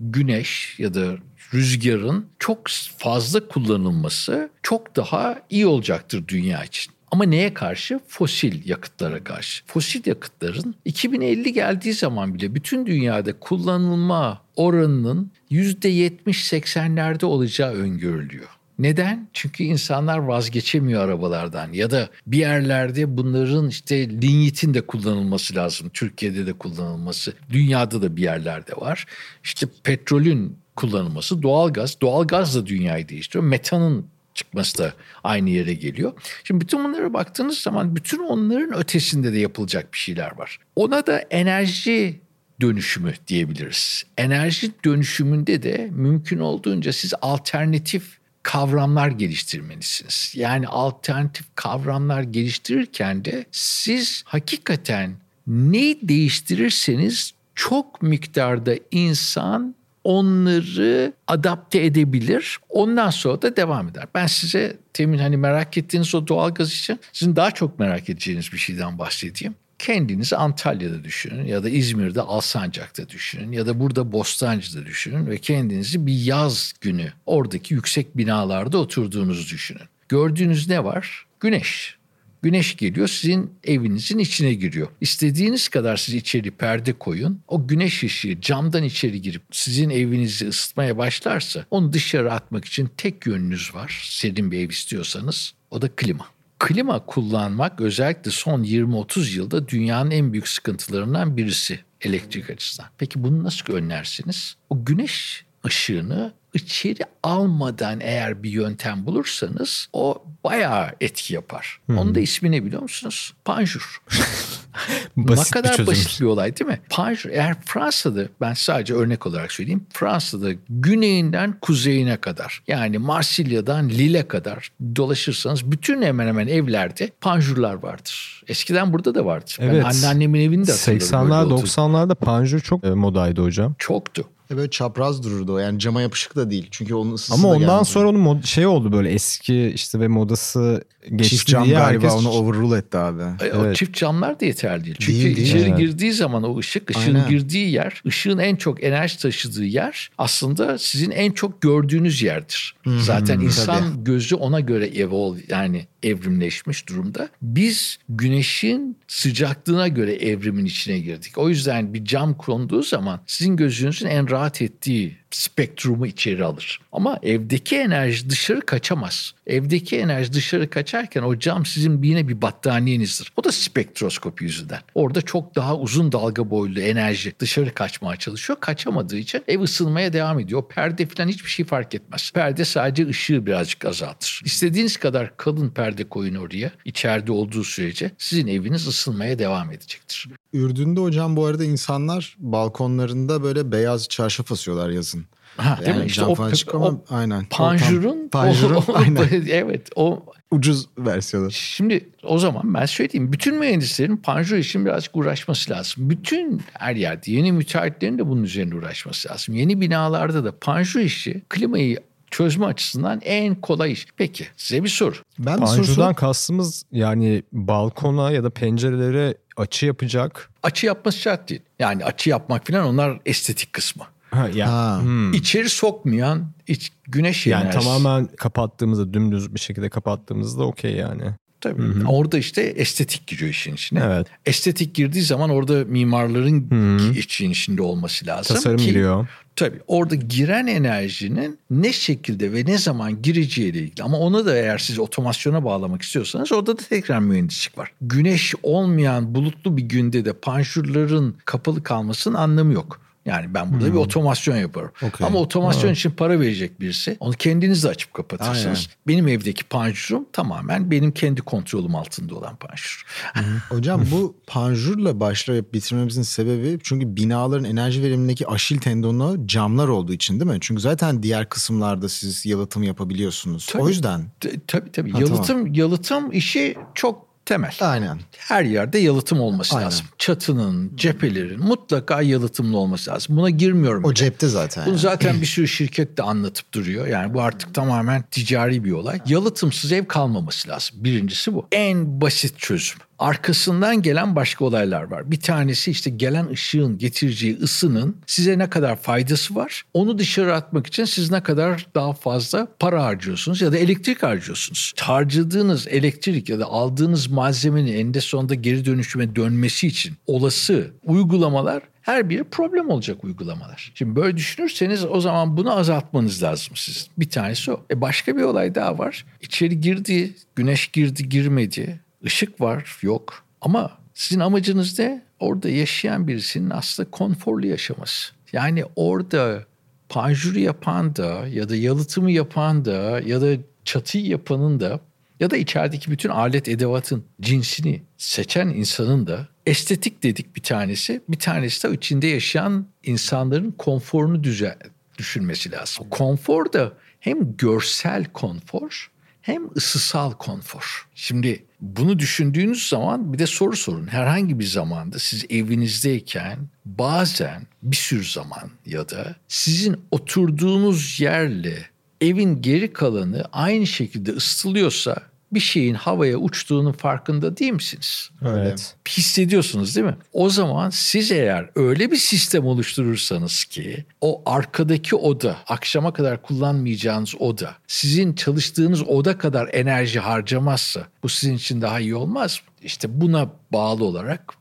güneş ya da rüzgarın çok fazla kullanılması çok daha iyi olacaktır dünya için. Ama neye karşı? Fosil yakıtlara karşı. Fosil yakıtların 2050 geldiği zaman bile bütün dünyada kullanılma oranının %70-80'lerde olacağı öngörülüyor. Neden? Çünkü insanlar vazgeçemiyor arabalardan ya da bir yerlerde bunların işte linyitin de kullanılması lazım. Türkiye'de de kullanılması, dünyada da bir yerlerde var. İşte petrolün kullanılması, doğalgaz, doğalgaz da dünyayı değiştiriyor. Metanın çıkması da aynı yere geliyor. Şimdi bütün bunlara baktığınız zaman bütün onların ötesinde de yapılacak bir şeyler var. Ona da enerji dönüşümü diyebiliriz. Enerji dönüşümünde de mümkün olduğunca siz alternatif kavramlar geliştirmelisiniz. Yani alternatif kavramlar geliştirirken de siz hakikaten neyi değiştirirseniz çok miktarda insan onları adapte edebilir. Ondan sonra da devam eder. Ben size temin hani merak ettiğiniz o doğalgaz için sizin daha çok merak edeceğiniz bir şeyden bahsedeyim. Kendinizi Antalya'da düşünün ya da İzmir'de Alsancak'ta düşünün ya da burada Bostancı'da düşünün ve kendinizi bir yaz günü oradaki yüksek binalarda oturduğunuzu düşünün. Gördüğünüz ne var? Güneş. Güneş geliyor sizin evinizin içine giriyor. İstediğiniz kadar siz içeri perde koyun. O güneş ışığı camdan içeri girip sizin evinizi ısıtmaya başlarsa onu dışarı atmak için tek yönünüz var. Serin bir ev istiyorsanız o da klima. Klima kullanmak özellikle son 20-30 yılda dünyanın en büyük sıkıntılarından birisi elektrik açısından. Peki bunu nasıl önlersiniz? O güneş ışığını içeri almadan eğer bir yöntem bulursanız o bayağı etki yapar. Hmm. Onun da ismi ne biliyor musunuz? Panjur. basit ne kadar bir basit bir olay değil mi? Panjur eğer Fransa'da ben sadece örnek olarak söyleyeyim. Fransa'da güneyinden kuzeyine kadar yani Marsilya'dan Lille kadar dolaşırsanız bütün hemen hemen evlerde panjurlar vardır. Eskiden burada da vardı. Evet. Ben anneannemin evini de hatırlıyorum. 80'ler 90'larda panjur çok e, modaydı hocam. Çoktu. E böyle çapraz dururdu o yani cama yapışık da değil. Çünkü onun ısısı Ama ondan sonra onun mod- şey oldu böyle eski işte ve modası geçti çift cam diye galiba herkes... onu overrule etti abi. Evet. O çift camlar da yeterli değil. Çünkü değil, içeri evet. girdiği zaman o ışık, ışığın Aynen. girdiği yer, ışığın en çok enerji taşıdığı yer aslında sizin en çok gördüğünüz yerdir. Hmm, Zaten insan tabii. gözü ona göre evol yani evrimleşmiş durumda. Biz güneşin sıcaklığına göre evrimin içine girdik. O yüzden bir cam konduğu zaman sizin gözünüzün en rahat ettiği spektrumu içeri alır. Ama evdeki enerji dışarı kaçamaz. Evdeki enerji dışarı kaçarken o cam sizin yine bir battaniyenizdir. O da spektroskopi yüzünden. Orada çok daha uzun dalga boylu enerji dışarı kaçmaya çalışıyor. Kaçamadığı için ev ısınmaya devam ediyor. O perde falan hiçbir şey fark etmez. Perde sadece ışığı birazcık azaltır. İstediğiniz kadar kalın perde koyun oraya. içeride olduğu sürece sizin eviniz ısınmaya devam edecektir. Ürdün'de hocam bu arada insanlar balkonlarında böyle beyaz çarşaf asıyorlar yazın. Ha, yani değil mi? İşte o, o, aynen. Panjurun, panjurun o, aynen. evet o ucuz versiyonu. Şimdi o zaman ben söyleyeyim. Bütün mühendislerin panjur için birazcık uğraşması lazım. Bütün her yerde yeni müteahhitlerin de bunun üzerine uğraşması lazım. Yeni binalarda da panjur işi klimayı çözme açısından en kolay iş. Peki size bir soru. Ben Panjurdan sorusu... kastımız yani balkona ya da pencerelere açı yapacak. Açı yapması şart değil. Yani açı yapmak falan onlar estetik kısmı. Ha, ya. Ha. Hmm. İçeri sokmayan iç, güneş yani enerjisi. tamamen kapattığımızda dümdüz bir şekilde kapattığımızda okey yani. Tabii. Hı-hı. Orada işte estetik giriyor işin içine. Evet. Estetik girdiği zaman orada mimarların Hı-hı. için içinde olması lazım. Tasarım ki, giriyor. Tabii orada giren enerjinin ne şekilde ve ne zaman gireceğiyle ilgili. Ama onu da eğer siz otomasyona bağlamak istiyorsanız orada da tekrar mühendislik var. Güneş olmayan bulutlu bir günde de panjurların kapalı kalmasının anlamı yok. Yani ben burada hmm. bir otomasyon yaparım. Okay. Ama otomasyon evet. için para verecek birisi. Onu kendiniz de açıp kapatırsınız. Aynen. Benim evdeki panjurum tamamen benim kendi kontrolüm altında olan panjur. Hocam bu panjurla başlayıp bitirmemizin sebebi çünkü binaların enerji verimindeki aşil tendonu camlar olduğu için değil mi? Çünkü zaten diğer kısımlarda siz yalıtım yapabiliyorsunuz. Tabii, o yüzden. Tabii tabii. Ha, yalıtım tamam. yalıtım işi çok temel. Aynen. Her yerde yalıtım olması Aynen. lazım. Çatının, cephelerin mutlaka yalıtımlı olması lazım. Buna girmiyorum. O bile. cepte zaten. Bunu zaten bir sürü şirket de anlatıp duruyor. Yani bu artık tamamen ticari bir olay. Yalıtımsız ev kalmaması lazım. Birincisi bu. En basit çözüm. Arkasından gelen başka olaylar var. Bir tanesi işte gelen ışığın getireceği ısının size ne kadar faydası var? Onu dışarı atmak için siz ne kadar daha fazla para harcıyorsunuz ya da elektrik harcıyorsunuz. Harcadığınız elektrik ya da aldığınız malzemenin eninde sonunda geri dönüşüme dönmesi için olası uygulamalar her biri problem olacak uygulamalar. Şimdi böyle düşünürseniz o zaman bunu azaltmanız lazım siz. Bir tanesi o. E başka bir olay daha var. İçeri girdi, güneş girdi, girmedi. Işık var, yok. Ama sizin amacınız ne? Orada yaşayan birisinin aslında konforlu yaşaması. Yani orada panjuru yapan da ya da yalıtımı yapan da ya da çatıyı yapanın da ya da içerideki bütün alet edevatın cinsini seçen insanın da estetik dedik bir tanesi. Bir tanesi de içinde yaşayan insanların konforunu düzen, düşünmesi lazım. Konfor da hem görsel konfor hem ısısal konfor. Şimdi bunu düşündüğünüz zaman bir de soru sorun. Herhangi bir zamanda siz evinizdeyken bazen bir sürü zaman ya da sizin oturduğunuz yerle evin geri kalanı aynı şekilde ısıtılıyorsa bir şeyin havaya uçtuğunun farkında değil misiniz? Evet. Hissediyorsunuz değil mi? O zaman siz eğer öyle bir sistem oluşturursanız ki o arkadaki oda, akşama kadar kullanmayacağınız oda, sizin çalıştığınız oda kadar enerji harcamazsa bu sizin için daha iyi olmaz mı? İşte buna bağlı olarak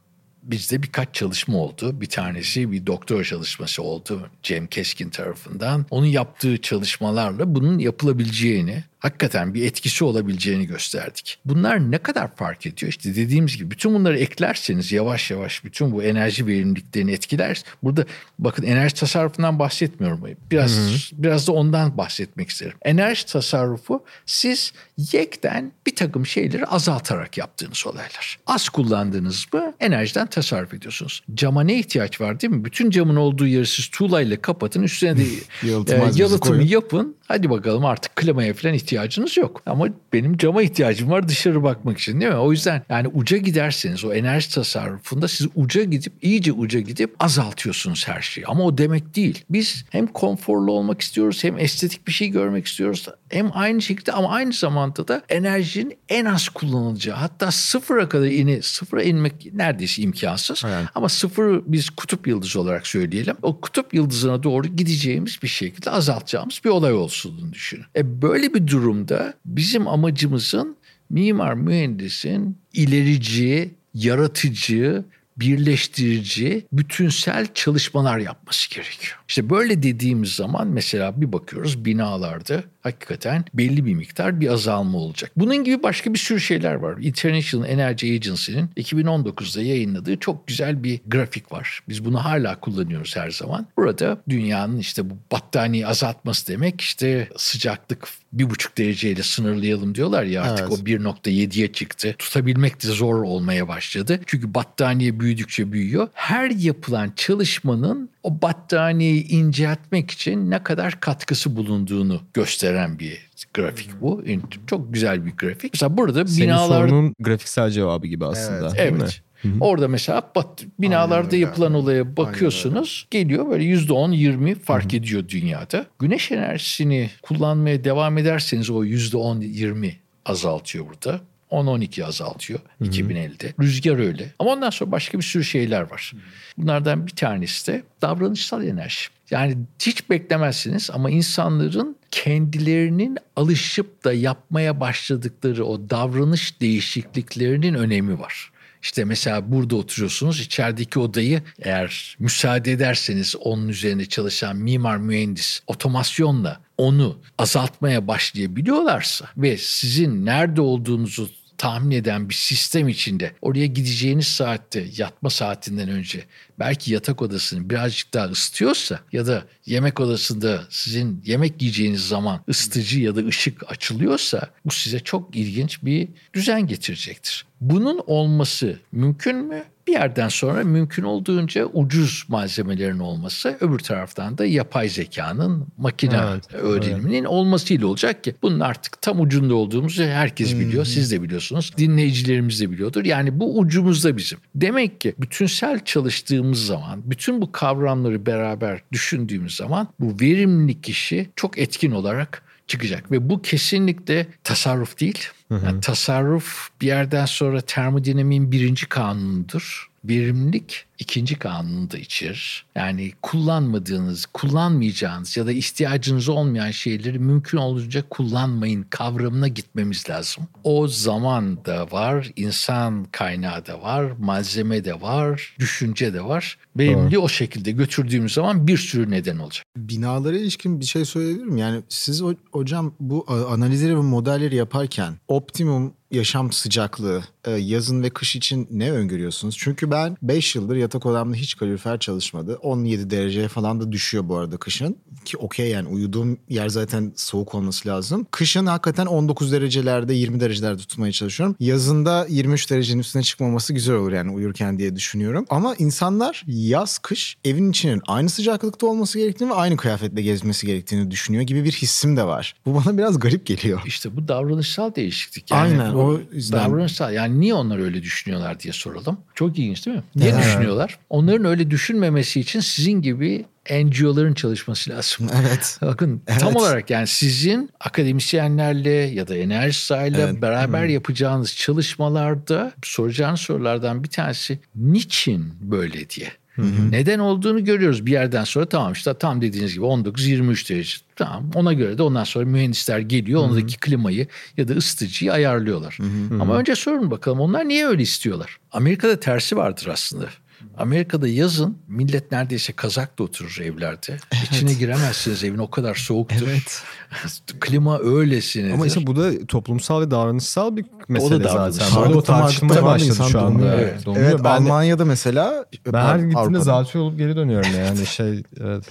bizde birkaç çalışma oldu. Bir tanesi bir doktor çalışması oldu Cem Keskin tarafından. Onun yaptığı çalışmalarla bunun yapılabileceğini hakikaten bir etkisi olabileceğini gösterdik. Bunlar ne kadar fark ediyor? İşte dediğimiz gibi bütün bunları eklerseniz yavaş yavaş bütün bu enerji verimliliklerini etkiler. Burada bakın enerji tasarrufundan bahsetmiyorum. Biraz hı hı. biraz da ondan bahsetmek isterim. Enerji tasarrufu siz yekten bir takım şeyleri azaltarak yaptığınız olaylar. Az kullandınız mı enerjiden tasarruf ediyorsunuz. Cama ne ihtiyaç var değil mi? Bütün camın olduğu yeri siz tuğlayla kapatın. Üstüne de e, yalıtımı yapın. Hadi bakalım artık klimaya falan ihtiyacınız yok. Ama benim cama ihtiyacım var dışarı bakmak için değil mi? O yüzden yani uca giderseniz o enerji tasarrufunda siz uca gidip iyice uca gidip azaltıyorsunuz her şeyi. Ama o demek değil. Biz hem konforlu olmak istiyoruz hem estetik bir şey görmek istiyoruz. Hem aynı şekilde ama aynı zamanda da enerjinin en az kullanılacağı hatta sıfıra kadar ini sıfıra inmek neredeyse imkansız. Evet. Ama sıfırı biz kutup yıldızı olarak söyleyelim. O kutup yıldızına doğru gideceğimiz bir şekilde azaltacağımız bir olay olsun düşünün. E böyle bir durumda bizim amacımızın mimar mühendisin ilerici, yaratıcı, birleştirici, bütünsel çalışmalar yapması gerekiyor. İşte böyle dediğimiz zaman mesela bir bakıyoruz binalarda hakikaten belli bir miktar bir azalma olacak. Bunun gibi başka bir sürü şeyler var. International Energy Agency'nin 2019'da yayınladığı çok güzel bir grafik var. Biz bunu hala kullanıyoruz her zaman. Burada dünyanın işte bu battaniye azaltması demek işte sıcaklık bir buçuk dereceyle sınırlayalım diyorlar ya artık evet. o 1.7'ye çıktı. Tutabilmek de zor olmaya başladı. Çünkü battaniye büyüdükçe büyüyor. Her yapılan çalışmanın o battaniyeyi inceltmek için ne kadar katkısı bulunduğunu gösteren bir grafik bu. Çok güzel bir grafik. Mesela burada Senin binalar... sorunun grafiksel cevabı gibi aslında. Evet. evet. Hı-hı. Orada mesela bat, binalarda Aynen yapılan olaya bakıyorsunuz. Geliyor böyle yüzde on yirmi fark Hı-hı. ediyor dünyada. Güneş enerjisini kullanmaya devam ederseniz o yüzde on yirmi azaltıyor burada. 10-12 azaltıyor Hı-hı. 2050'de. Rüzgar öyle. Ama ondan sonra başka bir sürü şeyler var. Hı-hı. Bunlardan bir tanesi de davranışsal enerji. Yani hiç beklemezsiniz ama insanların kendilerinin alışıp da yapmaya başladıkları o davranış değişikliklerinin önemi var. İşte mesela burada oturuyorsunuz içerideki odayı eğer müsaade ederseniz onun üzerine çalışan mimar mühendis otomasyonla onu azaltmaya başlayabiliyorlarsa ve sizin nerede olduğunuzu tahmin eden bir sistem içinde oraya gideceğiniz saatte yatma saatinden önce belki yatak odasını birazcık daha ısıtıyorsa ya da yemek odasında sizin yemek yiyeceğiniz zaman ısıtıcı ya da ışık açılıyorsa bu size çok ilginç bir düzen getirecektir. Bunun olması mümkün mü? Bir yerden sonra mümkün olduğunca ucuz malzemelerin olması öbür taraftan da yapay zekanın makine evet, öğreniminin evet. olmasıyla olacak ki bunun artık tam ucunda olduğumuzu herkes biliyor. Siz de biliyorsunuz. Dinleyicilerimiz de biliyordur. Yani bu ucumuzda bizim. Demek ki bütünsel çalıştığımız zaman bütün bu kavramları beraber düşündüğümüz zaman bu verimlilik işi çok etkin olarak çıkacak ve bu kesinlikle tasarruf değil. Yani tasarruf bir yerden sonra termodinamiğin birinci kanunudur. Verimlilik ikinci kanunu da içerir. Yani kullanmadığınız, kullanmayacağınız ya da ihtiyacınız olmayan şeyleri mümkün olunca kullanmayın kavramına gitmemiz lazım. O zaman da var, insan kaynağı da var, malzeme de var, düşünce de var. Verimli o şekilde götürdüğümüz zaman bir sürü neden olacak. Binalara ilişkin bir şey söyleyebilir miyim? Yani siz hocam bu analizleri ve modelleri yaparken optimum yaşam sıcaklığı e, yazın ve kış için ne öngörüyorsunuz? Çünkü ben 5 yıldır yatak odamda hiç kalorifer çalışmadı. 17 dereceye falan da düşüyor bu arada kışın. Ki okey yani uyuduğum yer zaten soğuk olması lazım. Kışın hakikaten 19 derecelerde 20 derecelerde tutmaya çalışıyorum. Yazında 23 derecenin üstüne çıkmaması güzel olur yani uyurken diye düşünüyorum. Ama insanlar yaz kış evin içinin aynı sıcaklıkta olması gerektiğini ve aynı kıyafetle gezmesi gerektiğini düşünüyor gibi bir hissim de var. Bu bana biraz garip geliyor. İşte bu davranışsal değişiklik. Yani Aynen o yüzden. Davranışsal yani niye onlar öyle düşünüyorlar diye soralım. Çok ilginç değil mi? Niye evet. düşünüyorlar? Onların öyle düşünmemesi için sizin gibi NGO'ların çalışması lazım. Evet. Bakın evet. tam olarak yani sizin akademisyenlerle ya da enerji sahiyle evet. beraber hmm. yapacağınız çalışmalarda soracağınız sorulardan bir tanesi niçin böyle diye. Hı hı. Neden olduğunu görüyoruz bir yerden sonra tamam işte tam dediğiniz gibi 19-23 derece tamam ona göre de ondan sonra mühendisler geliyor hı hı. ondaki klimayı ya da ısıtıcıyı ayarlıyorlar. Hı hı. Ama önce sorun bakalım onlar niye öyle istiyorlar? Amerika'da tersi vardır aslında. Amerika'da yazın millet neredeyse kazakla oturur evlerde. Evet. İçine giremezsiniz evin o kadar soğuktur. Evet. Klima öylesine. Ama işte bu da toplumsal ve davranışsal bir mesele o da zaten. Orada tartışmaya başladı şu anda. Evet, evet ben Almanya'da mesela. Ben her gittiğimde zatü olup geri dönüyorum yani şey evet.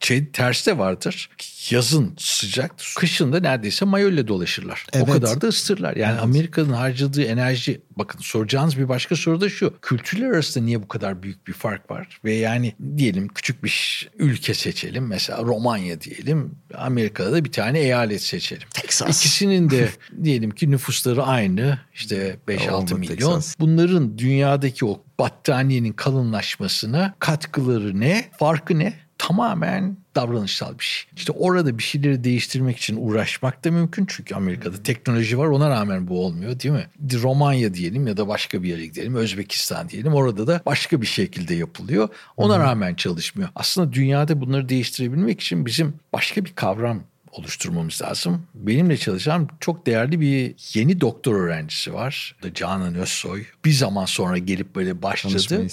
Şey tersi de vardır yazın sıcak, kışın da neredeyse mayolle dolaşırlar. Evet. O kadar da ısıtırlar. Yani evet. Amerika'nın harcadığı enerji bakın soracağınız bir başka soru da şu. Kültürler arasında niye bu kadar büyük bir fark var? Ve yani diyelim küçük bir ülke seçelim. Mesela Romanya diyelim. Amerika'da da bir tane eyalet seçelim. Texas. İkisinin de diyelim ki nüfusları aynı. İşte 5-6 milyon. Texas. Bunların dünyadaki o battaniyenin kalınlaşmasına katkıları ne? Farkı ne? Tamamen davranışsal bir şey. İşte orada bir şeyleri değiştirmek için uğraşmak da mümkün. Çünkü Amerika'da teknoloji var ona rağmen bu olmuyor değil mi? Romanya diyelim ya da başka bir yere gidelim. Özbekistan diyelim. Orada da başka bir şekilde yapılıyor. Ona rağmen çalışmıyor. Aslında dünyada bunları değiştirebilmek için bizim başka bir kavram oluşturmamız lazım. Benimle çalışan çok değerli bir yeni doktor öğrencisi var. Canan Özsoy. Bir zaman sonra gelip böyle başladı.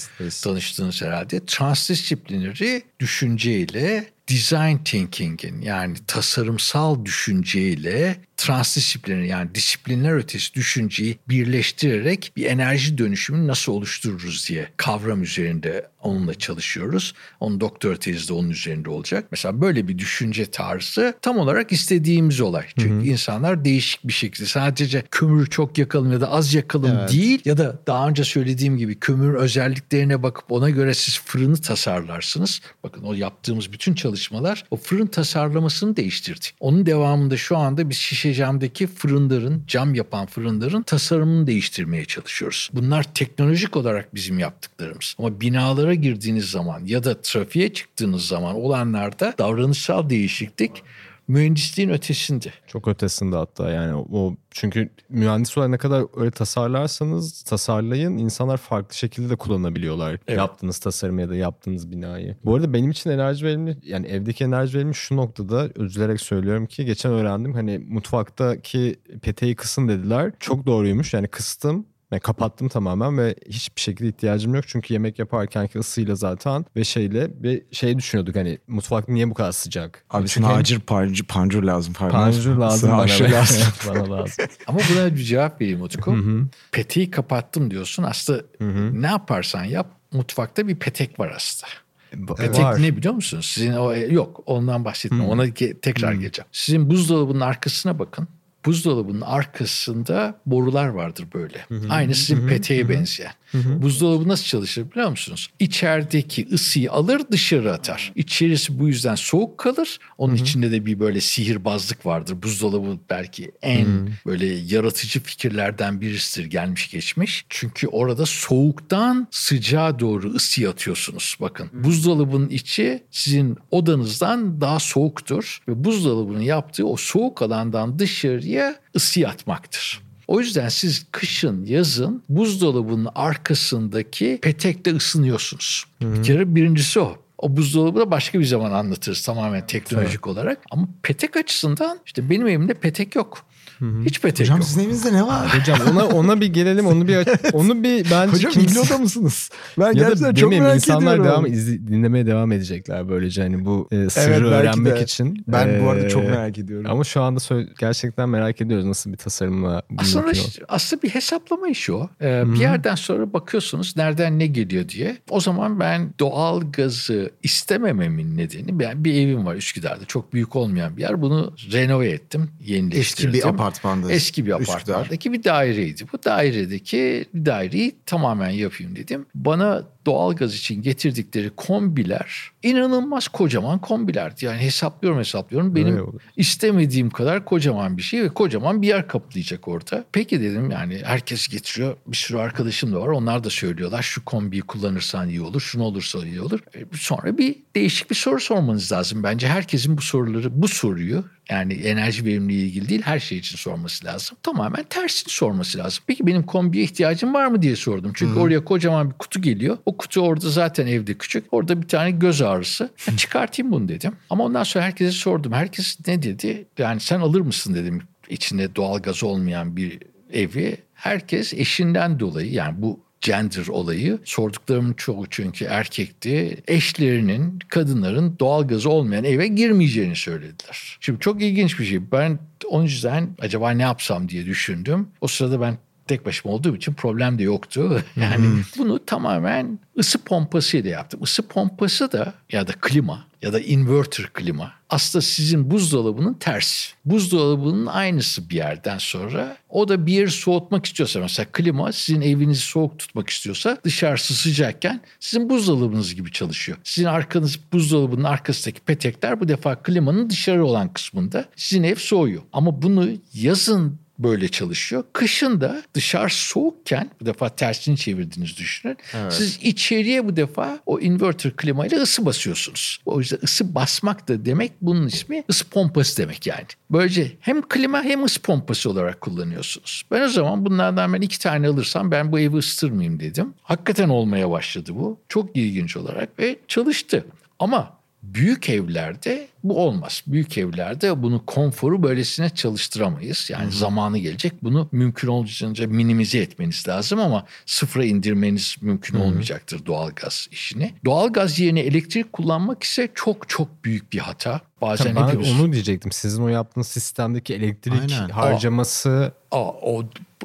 Tanıştığınız herhalde. Transdisiplineri düşünceyle design thinking'in yani tasarımsal düşünceyle transdisipliner yani disiplinler ötesi düşünceyi birleştirerek bir enerji dönüşümünü nasıl oluştururuz diye kavram üzerinde onunla çalışıyoruz. Onun doktora tezi de onun üzerinde olacak. Mesela böyle bir düşünce tarzı tam olarak istediğimiz olay. Çünkü hı hı. insanlar değişik bir şekilde sadece kömürü çok yakalım ya da az yakalım evet. değil ya da daha önce söylediğim gibi kömür özelliklerine bakıp ona göre siz fırını tasarlarsınız. Bakın o yaptığımız bütün çalışmalar o fırın tasarlamasını değiştirdi. Onun devamında şu anda biz şişe camdaki fırınların, cam yapan fırınların tasarımını değiştirmeye çalışıyoruz. Bunlar teknolojik olarak bizim yaptıklarımız. Ama binalara girdiğiniz zaman ya da trafiğe çıktığınız zaman olanlarda davranışsal değişiklik mühendisliğin ötesinde. Çok ötesinde hatta yani o çünkü mühendis olarak ne kadar öyle tasarlarsanız tasarlayın insanlar farklı şekilde de kullanabiliyorlar evet. yaptığınız tasarım ya da yaptığınız binayı. Bu arada benim için enerji verimli yani evdeki enerji verimli şu noktada üzülerek söylüyorum ki geçen öğrendim hani mutfaktaki peteği kısın dediler. Çok doğruymuş yani kıstım yani kapattım tamamen ve hiçbir şekilde ihtiyacım yok. Çünkü yemek yaparkenki ısıyla zaten ve şeyle bir şey düşünüyorduk hani mutfak niye bu kadar sıcak? Abi sana hem... acil pancur, pancur lazım. Pardon. Pancur lazım bana. lazım. bana lazım. Ama buna bir cevap vereyim Utku. Peteği kapattım diyorsun. Aslında Hı-hı. ne yaparsan yap mutfakta bir petek var aslında. Petek var. ne biliyor musunuz? Sizin o yok ondan bahsetmiyorum. Ona tekrar geleceğim. Sizin buzdolabının arkasına bakın buzdolabının arkasında borular vardır böyle. Hı hı. Aynı sizin hı hı. peteğe benzeyen. Hı hı. Buzdolabı nasıl çalışır biliyor musunuz? İçerideki ısıyı alır dışarı atar. İçerisi bu yüzden soğuk kalır. Onun hı hı. içinde de bir böyle sihirbazlık vardır. Buzdolabı belki en hı. böyle yaratıcı fikirlerden birisidir gelmiş geçmiş. Çünkü orada soğuktan sıcağa doğru ısı atıyorsunuz. Bakın buzdolabının içi sizin odanızdan daha soğuktur. Ve buzdolabının yaptığı o soğuk alandan dışarıya ısı atmaktır. O yüzden siz kışın, yazın buzdolabının arkasındaki petekle ısınıyorsunuz. Hı-hı. Bir kere birincisi o. O buzdolabı da başka bir zaman anlatırız tamamen teknolojik evet. olarak. Ama petek açısından işte benim evimde petek yok. Hı-hı. Hiç petek Hocam yok. sizin evinizde ne var? Hocam ona ona bir gelelim onu bir onu bir bence Hocam kimse... ilgili mısınız? Ben ya gerçekten çok merak insanlar ediyorum. devam izli, dinlemeye devam edecekler böylece hani bu e, sırrı evet, öğrenmek de. için. Ben ee, bu arada çok merak ediyorum. Ama şu anda gerçekten merak ediyoruz nasıl bir tasarımla aslında işte, aslında bir hesaplama işi o. Ee, bir yerden sonra bakıyorsunuz nereden ne geliyor diye. O zaman ben doğal gazı istemememin nedeni ben bir evim var Üsküdar'da çok büyük olmayan bir yer. Bunu renove ettim, yenileştirdim. Eski bir apartmanda. Eski bir apartmandaki bir daireydi. Bu dairedeki bir daireyi tamamen yapayım dedim. Bana doğalgaz için getirdikleri kombiler inanılmaz kocaman kombilerdi. Yani hesaplıyorum hesaplıyorum. Benim istemediğim kadar kocaman bir şey ve kocaman bir yer kaplayacak orada. Peki dedim yani herkes getiriyor. Bir sürü arkadaşım da var. Onlar da söylüyorlar şu kombiyi kullanırsan iyi olur. Şunu olursa iyi olur. E, sonra bir değişik bir soru sormanız lazım. Bence herkesin bu soruları bu soruyu yani enerji verimliliği ilgili değil her şey için sorması lazım. Tamamen tersini sorması lazım. Peki benim kombiye ihtiyacım var mı diye sordum. Çünkü Hı-hı. oraya kocaman bir kutu geliyor. O kutu orada zaten evde küçük. Orada bir tane göz ağrısı. Ya çıkartayım bunu dedim. Ama ondan sonra herkese sordum. Herkes ne dedi? Yani sen alır mısın dedim içinde doğal gaz olmayan bir evi. Herkes eşinden dolayı yani bu gender olayı. Sorduklarımın çoğu çünkü erkekti. Eşlerinin, kadınların doğalgazı olmayan eve girmeyeceğini söylediler. Şimdi çok ilginç bir şey. Ben o yüzden acaba ne yapsam diye düşündüm. O sırada ben tek başıma olduğum için problem de yoktu. Yani hmm. bunu tamamen ısı pompasıyla yaptım. Isı pompası da ya da klima ya da inverter klima aslında sizin buzdolabının tersi. Buzdolabının aynısı bir yerden sonra o da bir yeri soğutmak istiyorsa mesela klima sizin evinizi soğuk tutmak istiyorsa dışarısı sıcakken sizin buzdolabınız gibi çalışıyor. Sizin arkanız buzdolabının arkasındaki petekler bu defa klimanın dışarı olan kısmında sizin ev soğuyor. Ama bunu yazın böyle çalışıyor. Kışın da dışarı soğukken bu defa tersini çevirdiğinizi düşünün. Evet. Siz içeriye bu defa o inverter klimayla ısı basıyorsunuz. O yüzden ısı basmak da demek bunun ismi ısı pompası demek yani. Böylece hem klima hem ısı pompası olarak kullanıyorsunuz. Ben o zaman bunlardan ben iki tane alırsam ben bu evi ısıtırmayayım dedim. Hakikaten olmaya başladı bu. Çok ilginç olarak ve çalıştı. Ama büyük evlerde bu olmaz. Büyük evlerde bunu konforu böylesine çalıştıramayız. Yani Hı-hı. zamanı gelecek. Bunu mümkün olduğunca minimize etmeniz lazım ama sıfıra indirmeniz mümkün Hı-hı. olmayacaktır doğalgaz işini. Doğalgaz yerine elektrik kullanmak ise çok çok büyük bir hata. Bazen ben hepimiz... onu diyecektim. Sizin o yaptığınız sistemdeki elektrik Aynen. harcaması... O, o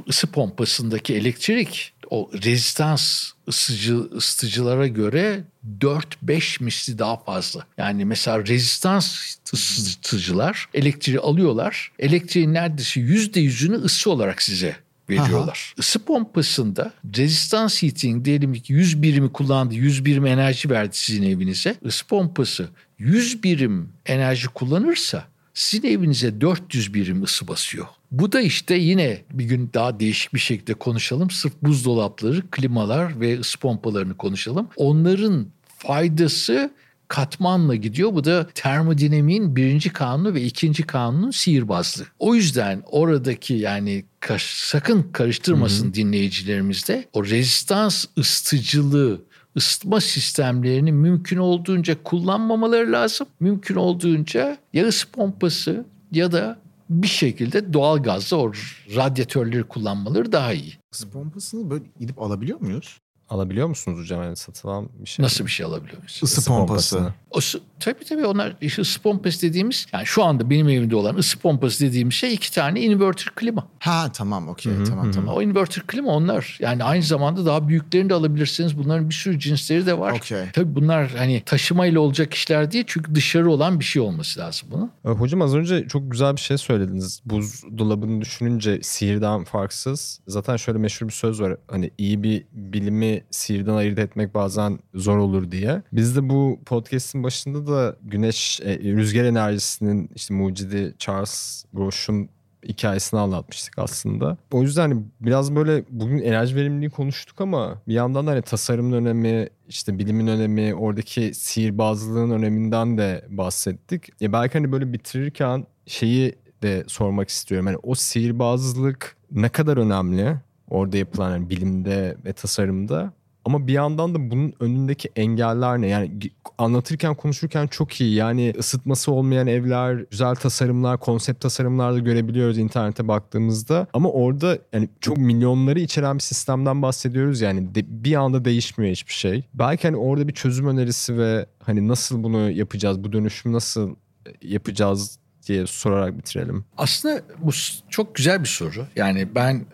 ısı pompasındaki elektrik o rezistans ısıcı, ısıtıcılara göre 4-5 misli daha fazla. Yani mesela rezistans ısıtıcılar elektriği alıyorlar. Elektriğin neredeyse %100'ünü ısı olarak size veriyorlar. Aha. Isı pompasında rezistans heating diyelim ki 100 birimi kullandı, 100 birim enerji verdi sizin evinize. Isı pompası 100 birim enerji kullanırsa sizin evinize 400 birim ısı basıyor. Bu da işte yine bir gün daha değişik bir şekilde konuşalım. Sırf buzdolapları, klimalar ve ısı pompalarını konuşalım. Onların faydası katmanla gidiyor. Bu da termodinamiğin birinci kanunu ve ikinci kanunun sihirbazlığı. O yüzden oradaki yani sakın karıştırmasın Hı-hı. dinleyicilerimiz de o rezistans ısıtıcılığı ısıtma sistemlerini mümkün olduğunca kullanmamaları lazım. Mümkün olduğunca ya ısı pompası ya da bir şekilde doğal gazla o radyatörleri kullanmaları daha iyi. Isı pompasını böyle gidip alabiliyor muyuz? Alabiliyor musunuz hocam? Yani satılan bir şey. Nasıl bir şey alabiliyor muyuz? Isı, pompası. pompası. O, tabii tabii onlar işte ısı pompası dediğimiz yani şu anda benim evimde olan ısı pompası dediğimiz şey iki tane inverter klima. Ha tamam okey tamam tamam. O inverter klima onlar yani aynı zamanda daha büyüklerini de alabilirsiniz. Bunların bir sürü cinsleri de var. Okay. Tabii bunlar hani taşımayla olacak işler değil çünkü dışarı olan bir şey olması lazım bunun. E, hocam az önce çok güzel bir şey söylediniz. Buzdolabını düşününce sihirden farksız. Zaten şöyle meşhur bir söz var. Hani iyi bir bilimi sihirden ayırt etmek bazen zor olur diye. Biz de bu podcast'in başında da güneş, e, rüzgar enerjisinin işte mucidi Charles Grosh'un hikayesini anlatmıştık aslında. O yüzden hani biraz böyle bugün enerji verimliliği konuştuk ama bir yandan da hani tasarımın önemi, işte bilimin önemi, oradaki sihirbazlığın öneminden de bahsettik. Ya belki hani böyle bitirirken şeyi de sormak istiyorum. Hani o sihirbazlık ne kadar önemli orada yapılan yani bilimde ve tasarımda Ama bir yandan da bunun önündeki engeller ne? Yani anlatırken konuşurken çok iyi. Yani ısıtması olmayan evler, güzel tasarımlar, konsept tasarımlar da görebiliyoruz internete baktığımızda. Ama orada yani çok milyonları içeren bir sistemden bahsediyoruz yani de, bir anda değişmiyor hiçbir şey. Belki hani orada bir çözüm önerisi ve hani nasıl bunu yapacağız, bu dönüşümü nasıl yapacağız diye sorarak bitirelim. Aslında bu çok güzel bir soru. Yani ben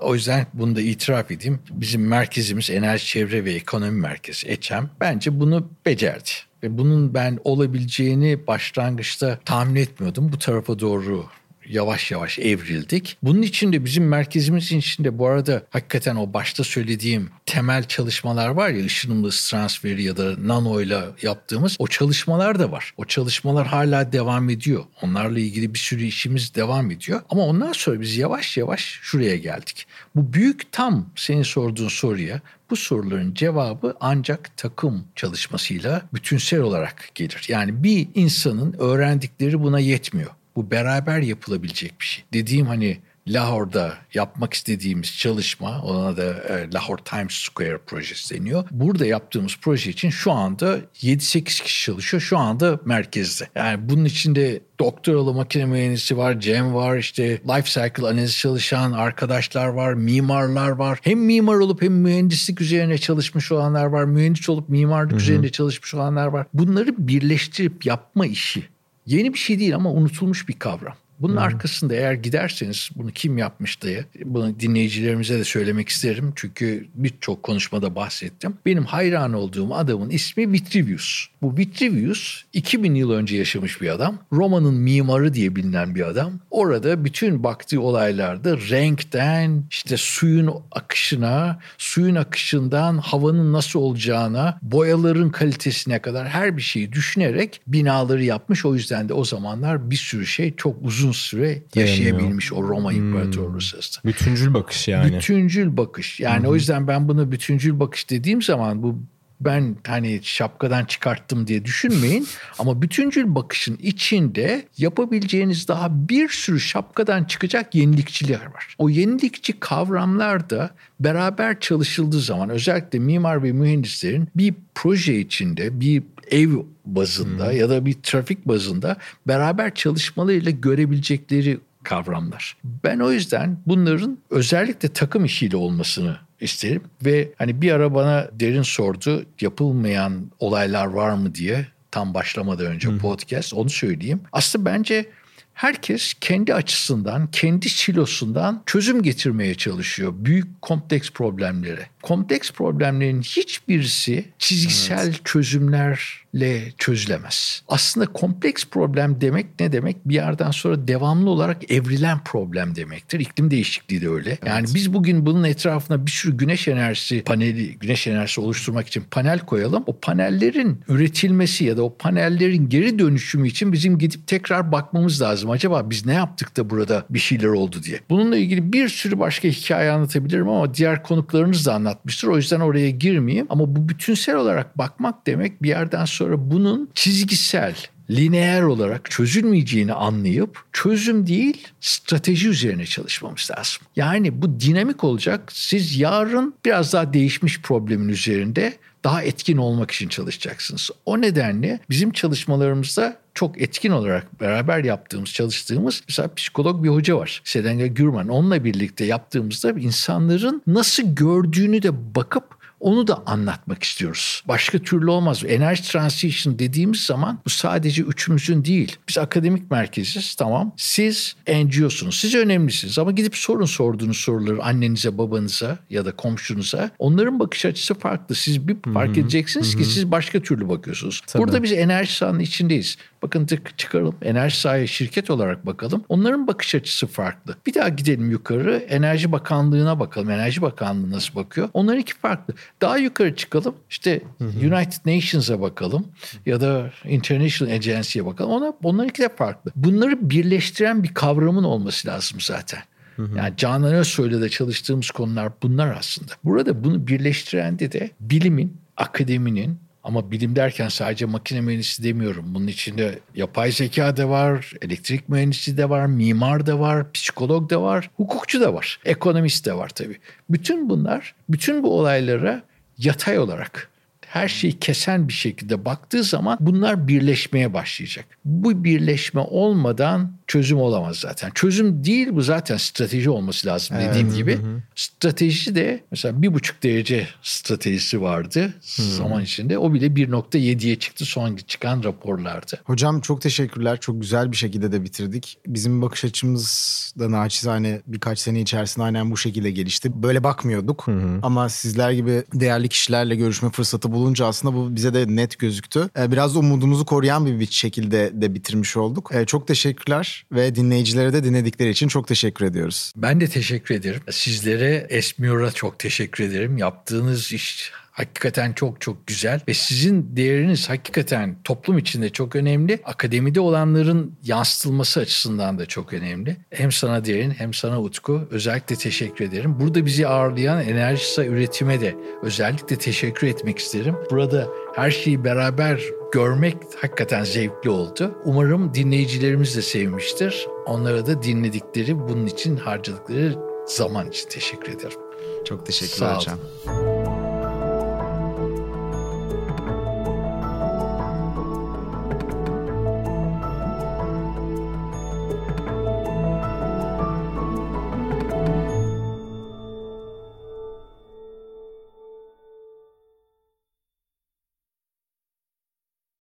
o yüzden bunu da itiraf edeyim. Bizim merkezimiz Enerji Çevre ve Ekonomi Merkezi EÇEM bence bunu becerdi. Ve bunun ben olabileceğini başlangıçta tahmin etmiyordum. Bu tarafa doğru yavaş yavaş evrildik. Bunun için de bizim merkezimizin içinde bu arada hakikaten o başta söylediğim temel çalışmalar var ya ışınımlı transferi ya da nano ile yaptığımız o çalışmalar da var. O çalışmalar hala devam ediyor. Onlarla ilgili bir sürü işimiz devam ediyor. Ama ondan sonra biz yavaş yavaş şuraya geldik. Bu büyük tam senin sorduğun soruya bu soruların cevabı ancak takım çalışmasıyla bütünsel olarak gelir. Yani bir insanın öğrendikleri buna yetmiyor. Bu beraber yapılabilecek bir şey. Dediğim hani Lahore'da yapmak istediğimiz çalışma, ona da e, Lahore Times Square projesi deniyor. Burada yaptığımız proje için şu anda 7-8 kişi çalışıyor. Şu anda merkezde. Yani bunun içinde doktoralı makine mühendisi var, Cem var, işte life cycle analiz çalışan arkadaşlar var, mimarlar var. Hem mimar olup hem mühendislik üzerine çalışmış olanlar var, mühendis olup mimarlık Hı-hı. üzerine çalışmış olanlar var. Bunları birleştirip yapma işi Yeni bir şey değil ama unutulmuş bir kavram. Bunun hmm. arkasında eğer giderseniz bunu kim yapmış diye bunu dinleyicilerimize de söylemek isterim. Çünkü birçok konuşmada bahsettim. Benim hayran olduğum adamın ismi Vitruvius. Bu Vitruvius 2000 yıl önce yaşamış bir adam. Roma'nın mimarı diye bilinen bir adam. Orada bütün baktığı olaylarda renkten işte suyun akışına, suyun akışından havanın nasıl olacağına, boyaların kalitesine kadar her bir şeyi düşünerek binaları yapmış. O yüzden de o zamanlar bir sürü şey çok uzun uzun süre yaşayabilmiş o Roma hmm. İmparatorluğu sırasında. Bütüncül bakış yani. Bütüncül bakış. Yani hmm. o yüzden ben bunu bütüncül bakış dediğim zaman bu ben hani şapkadan çıkarttım diye düşünmeyin. Ama bütüncül bakışın içinde yapabileceğiniz daha bir sürü şapkadan çıkacak yenilikçiler var. O yenilikçi kavramlar da beraber çalışıldığı zaman özellikle mimar ve mühendislerin bir proje içinde bir ev bazında hmm. ya da bir trafik bazında beraber çalışmalarıyla görebilecekleri kavramlar. Ben o yüzden bunların özellikle takım işiyle olmasını isterim ve hani bir ara bana derin sordu yapılmayan olaylar var mı diye tam başlamadan önce hmm. podcast onu söyleyeyim. Aslında bence herkes kendi açısından, kendi silosundan çözüm getirmeye çalışıyor büyük kompleks problemlere. Kompleks problemlerin hiçbirisi çizgisel evet. çözümlerle çözülemez. Aslında kompleks problem demek ne demek? Bir yerden sonra devamlı olarak evrilen problem demektir. İklim değişikliği de öyle. Evet. Yani biz bugün bunun etrafına bir sürü güneş enerjisi paneli, güneş enerjisi oluşturmak için panel koyalım. O panellerin üretilmesi ya da o panellerin geri dönüşümü için bizim gidip tekrar bakmamız lazım. Acaba biz ne yaptık da burada bir şeyler oldu diye. Bununla ilgili bir sürü başka hikaye anlatabilirim ama diğer konuklarınız da anlatmıştır. O yüzden oraya girmeyeyim. Ama bu bütünsel olarak bakmak demek bir yerden sonra bunun çizgisel, lineer olarak çözülmeyeceğini anlayıp çözüm değil strateji üzerine çalışmamız lazım. Yani bu dinamik olacak. Siz yarın biraz daha değişmiş problemin üzerinde daha etkin olmak için çalışacaksınız. O nedenle bizim çalışmalarımızda çok etkin olarak beraber yaptığımız, çalıştığımız mesela psikolog bir hoca var. Sedenga Gürman. Onunla birlikte yaptığımızda insanların nasıl gördüğünü de bakıp onu da anlatmak istiyoruz. Başka türlü olmaz. Enerji transition dediğimiz zaman bu sadece üçümüzün değil. Biz akademik merkeziz tamam. Siz NGO'sunuz. Siz önemlisiniz ama gidip sorun sorduğunuz soruları annenize, babanıza ya da komşunuza. Onların bakış açısı farklı. Siz bir fark edeceksiniz ki siz başka türlü bakıyorsunuz. Tabii. Burada biz enerji sahanın içindeyiz. Bakın tık çıkaralım. Enerji sahaya şirket olarak bakalım. Onların bakış açısı farklı. Bir daha gidelim yukarı. Enerji Bakanlığı'na bakalım. Enerji Bakanlığı nasıl bakıyor? Onların iki farklı. Daha yukarı çıkalım. İşte hı hı. United Nations'a bakalım ya da International Agency'ye bakalım. Ona bunlar iki de farklı. Bunları birleştiren bir kavramın olması lazım zaten. Hı hı. Yani Canan Özsoy'la çalıştığımız konular bunlar aslında. Burada bunu birleştiren de de bilimin, akademinin ama bilim derken sadece makine mühendisi demiyorum. Bunun içinde yapay zeka da var, elektrik mühendisi de var, mimar da var, psikolog da var, hukukçu da var, ekonomist de var tabii. Bütün bunlar, bütün bu olaylara yatay olarak her şeyi kesen bir şekilde baktığı zaman bunlar birleşmeye başlayacak. Bu birleşme olmadan çözüm olamaz zaten. Çözüm değil bu zaten strateji olması lazım dediğim evet. gibi. Hı hı. Strateji de mesela bir buçuk derece stratejisi vardı hı. zaman içinde. O bile 1.7'ye çıktı son çıkan raporlarda. Hocam çok teşekkürler. Çok güzel bir şekilde de bitirdik. Bizim bakış açımız da naçizane birkaç sene içerisinde aynen bu şekilde gelişti. Böyle bakmıyorduk. Hı hı. Ama sizler gibi değerli kişilerle görüşme fırsatı bulunca aslında bu bize de net gözüktü. Ee, biraz da umudumuzu koruyan bir, bir şekilde de bitirmiş olduk. Ee, çok teşekkürler ve dinleyicilere de dinledikleri için çok teşekkür ediyoruz. Ben de teşekkür ederim. Sizlere Esmiyor'a çok teşekkür ederim. Yaptığınız iş hakikaten çok çok güzel ve sizin değeriniz hakikaten toplum içinde çok önemli. Akademide olanların yansıtılması açısından da çok önemli. Hem sana derin hem sana Utku özellikle teşekkür ederim. Burada bizi ağırlayan Enerjisa üretime de özellikle teşekkür etmek isterim. Burada her şeyi beraber görmek hakikaten zevkli oldu. Umarım dinleyicilerimiz de sevmiştir. Onlara da dinledikleri bunun için harcadıkları zaman için teşekkür ederim. Çok teşekkürler hocam.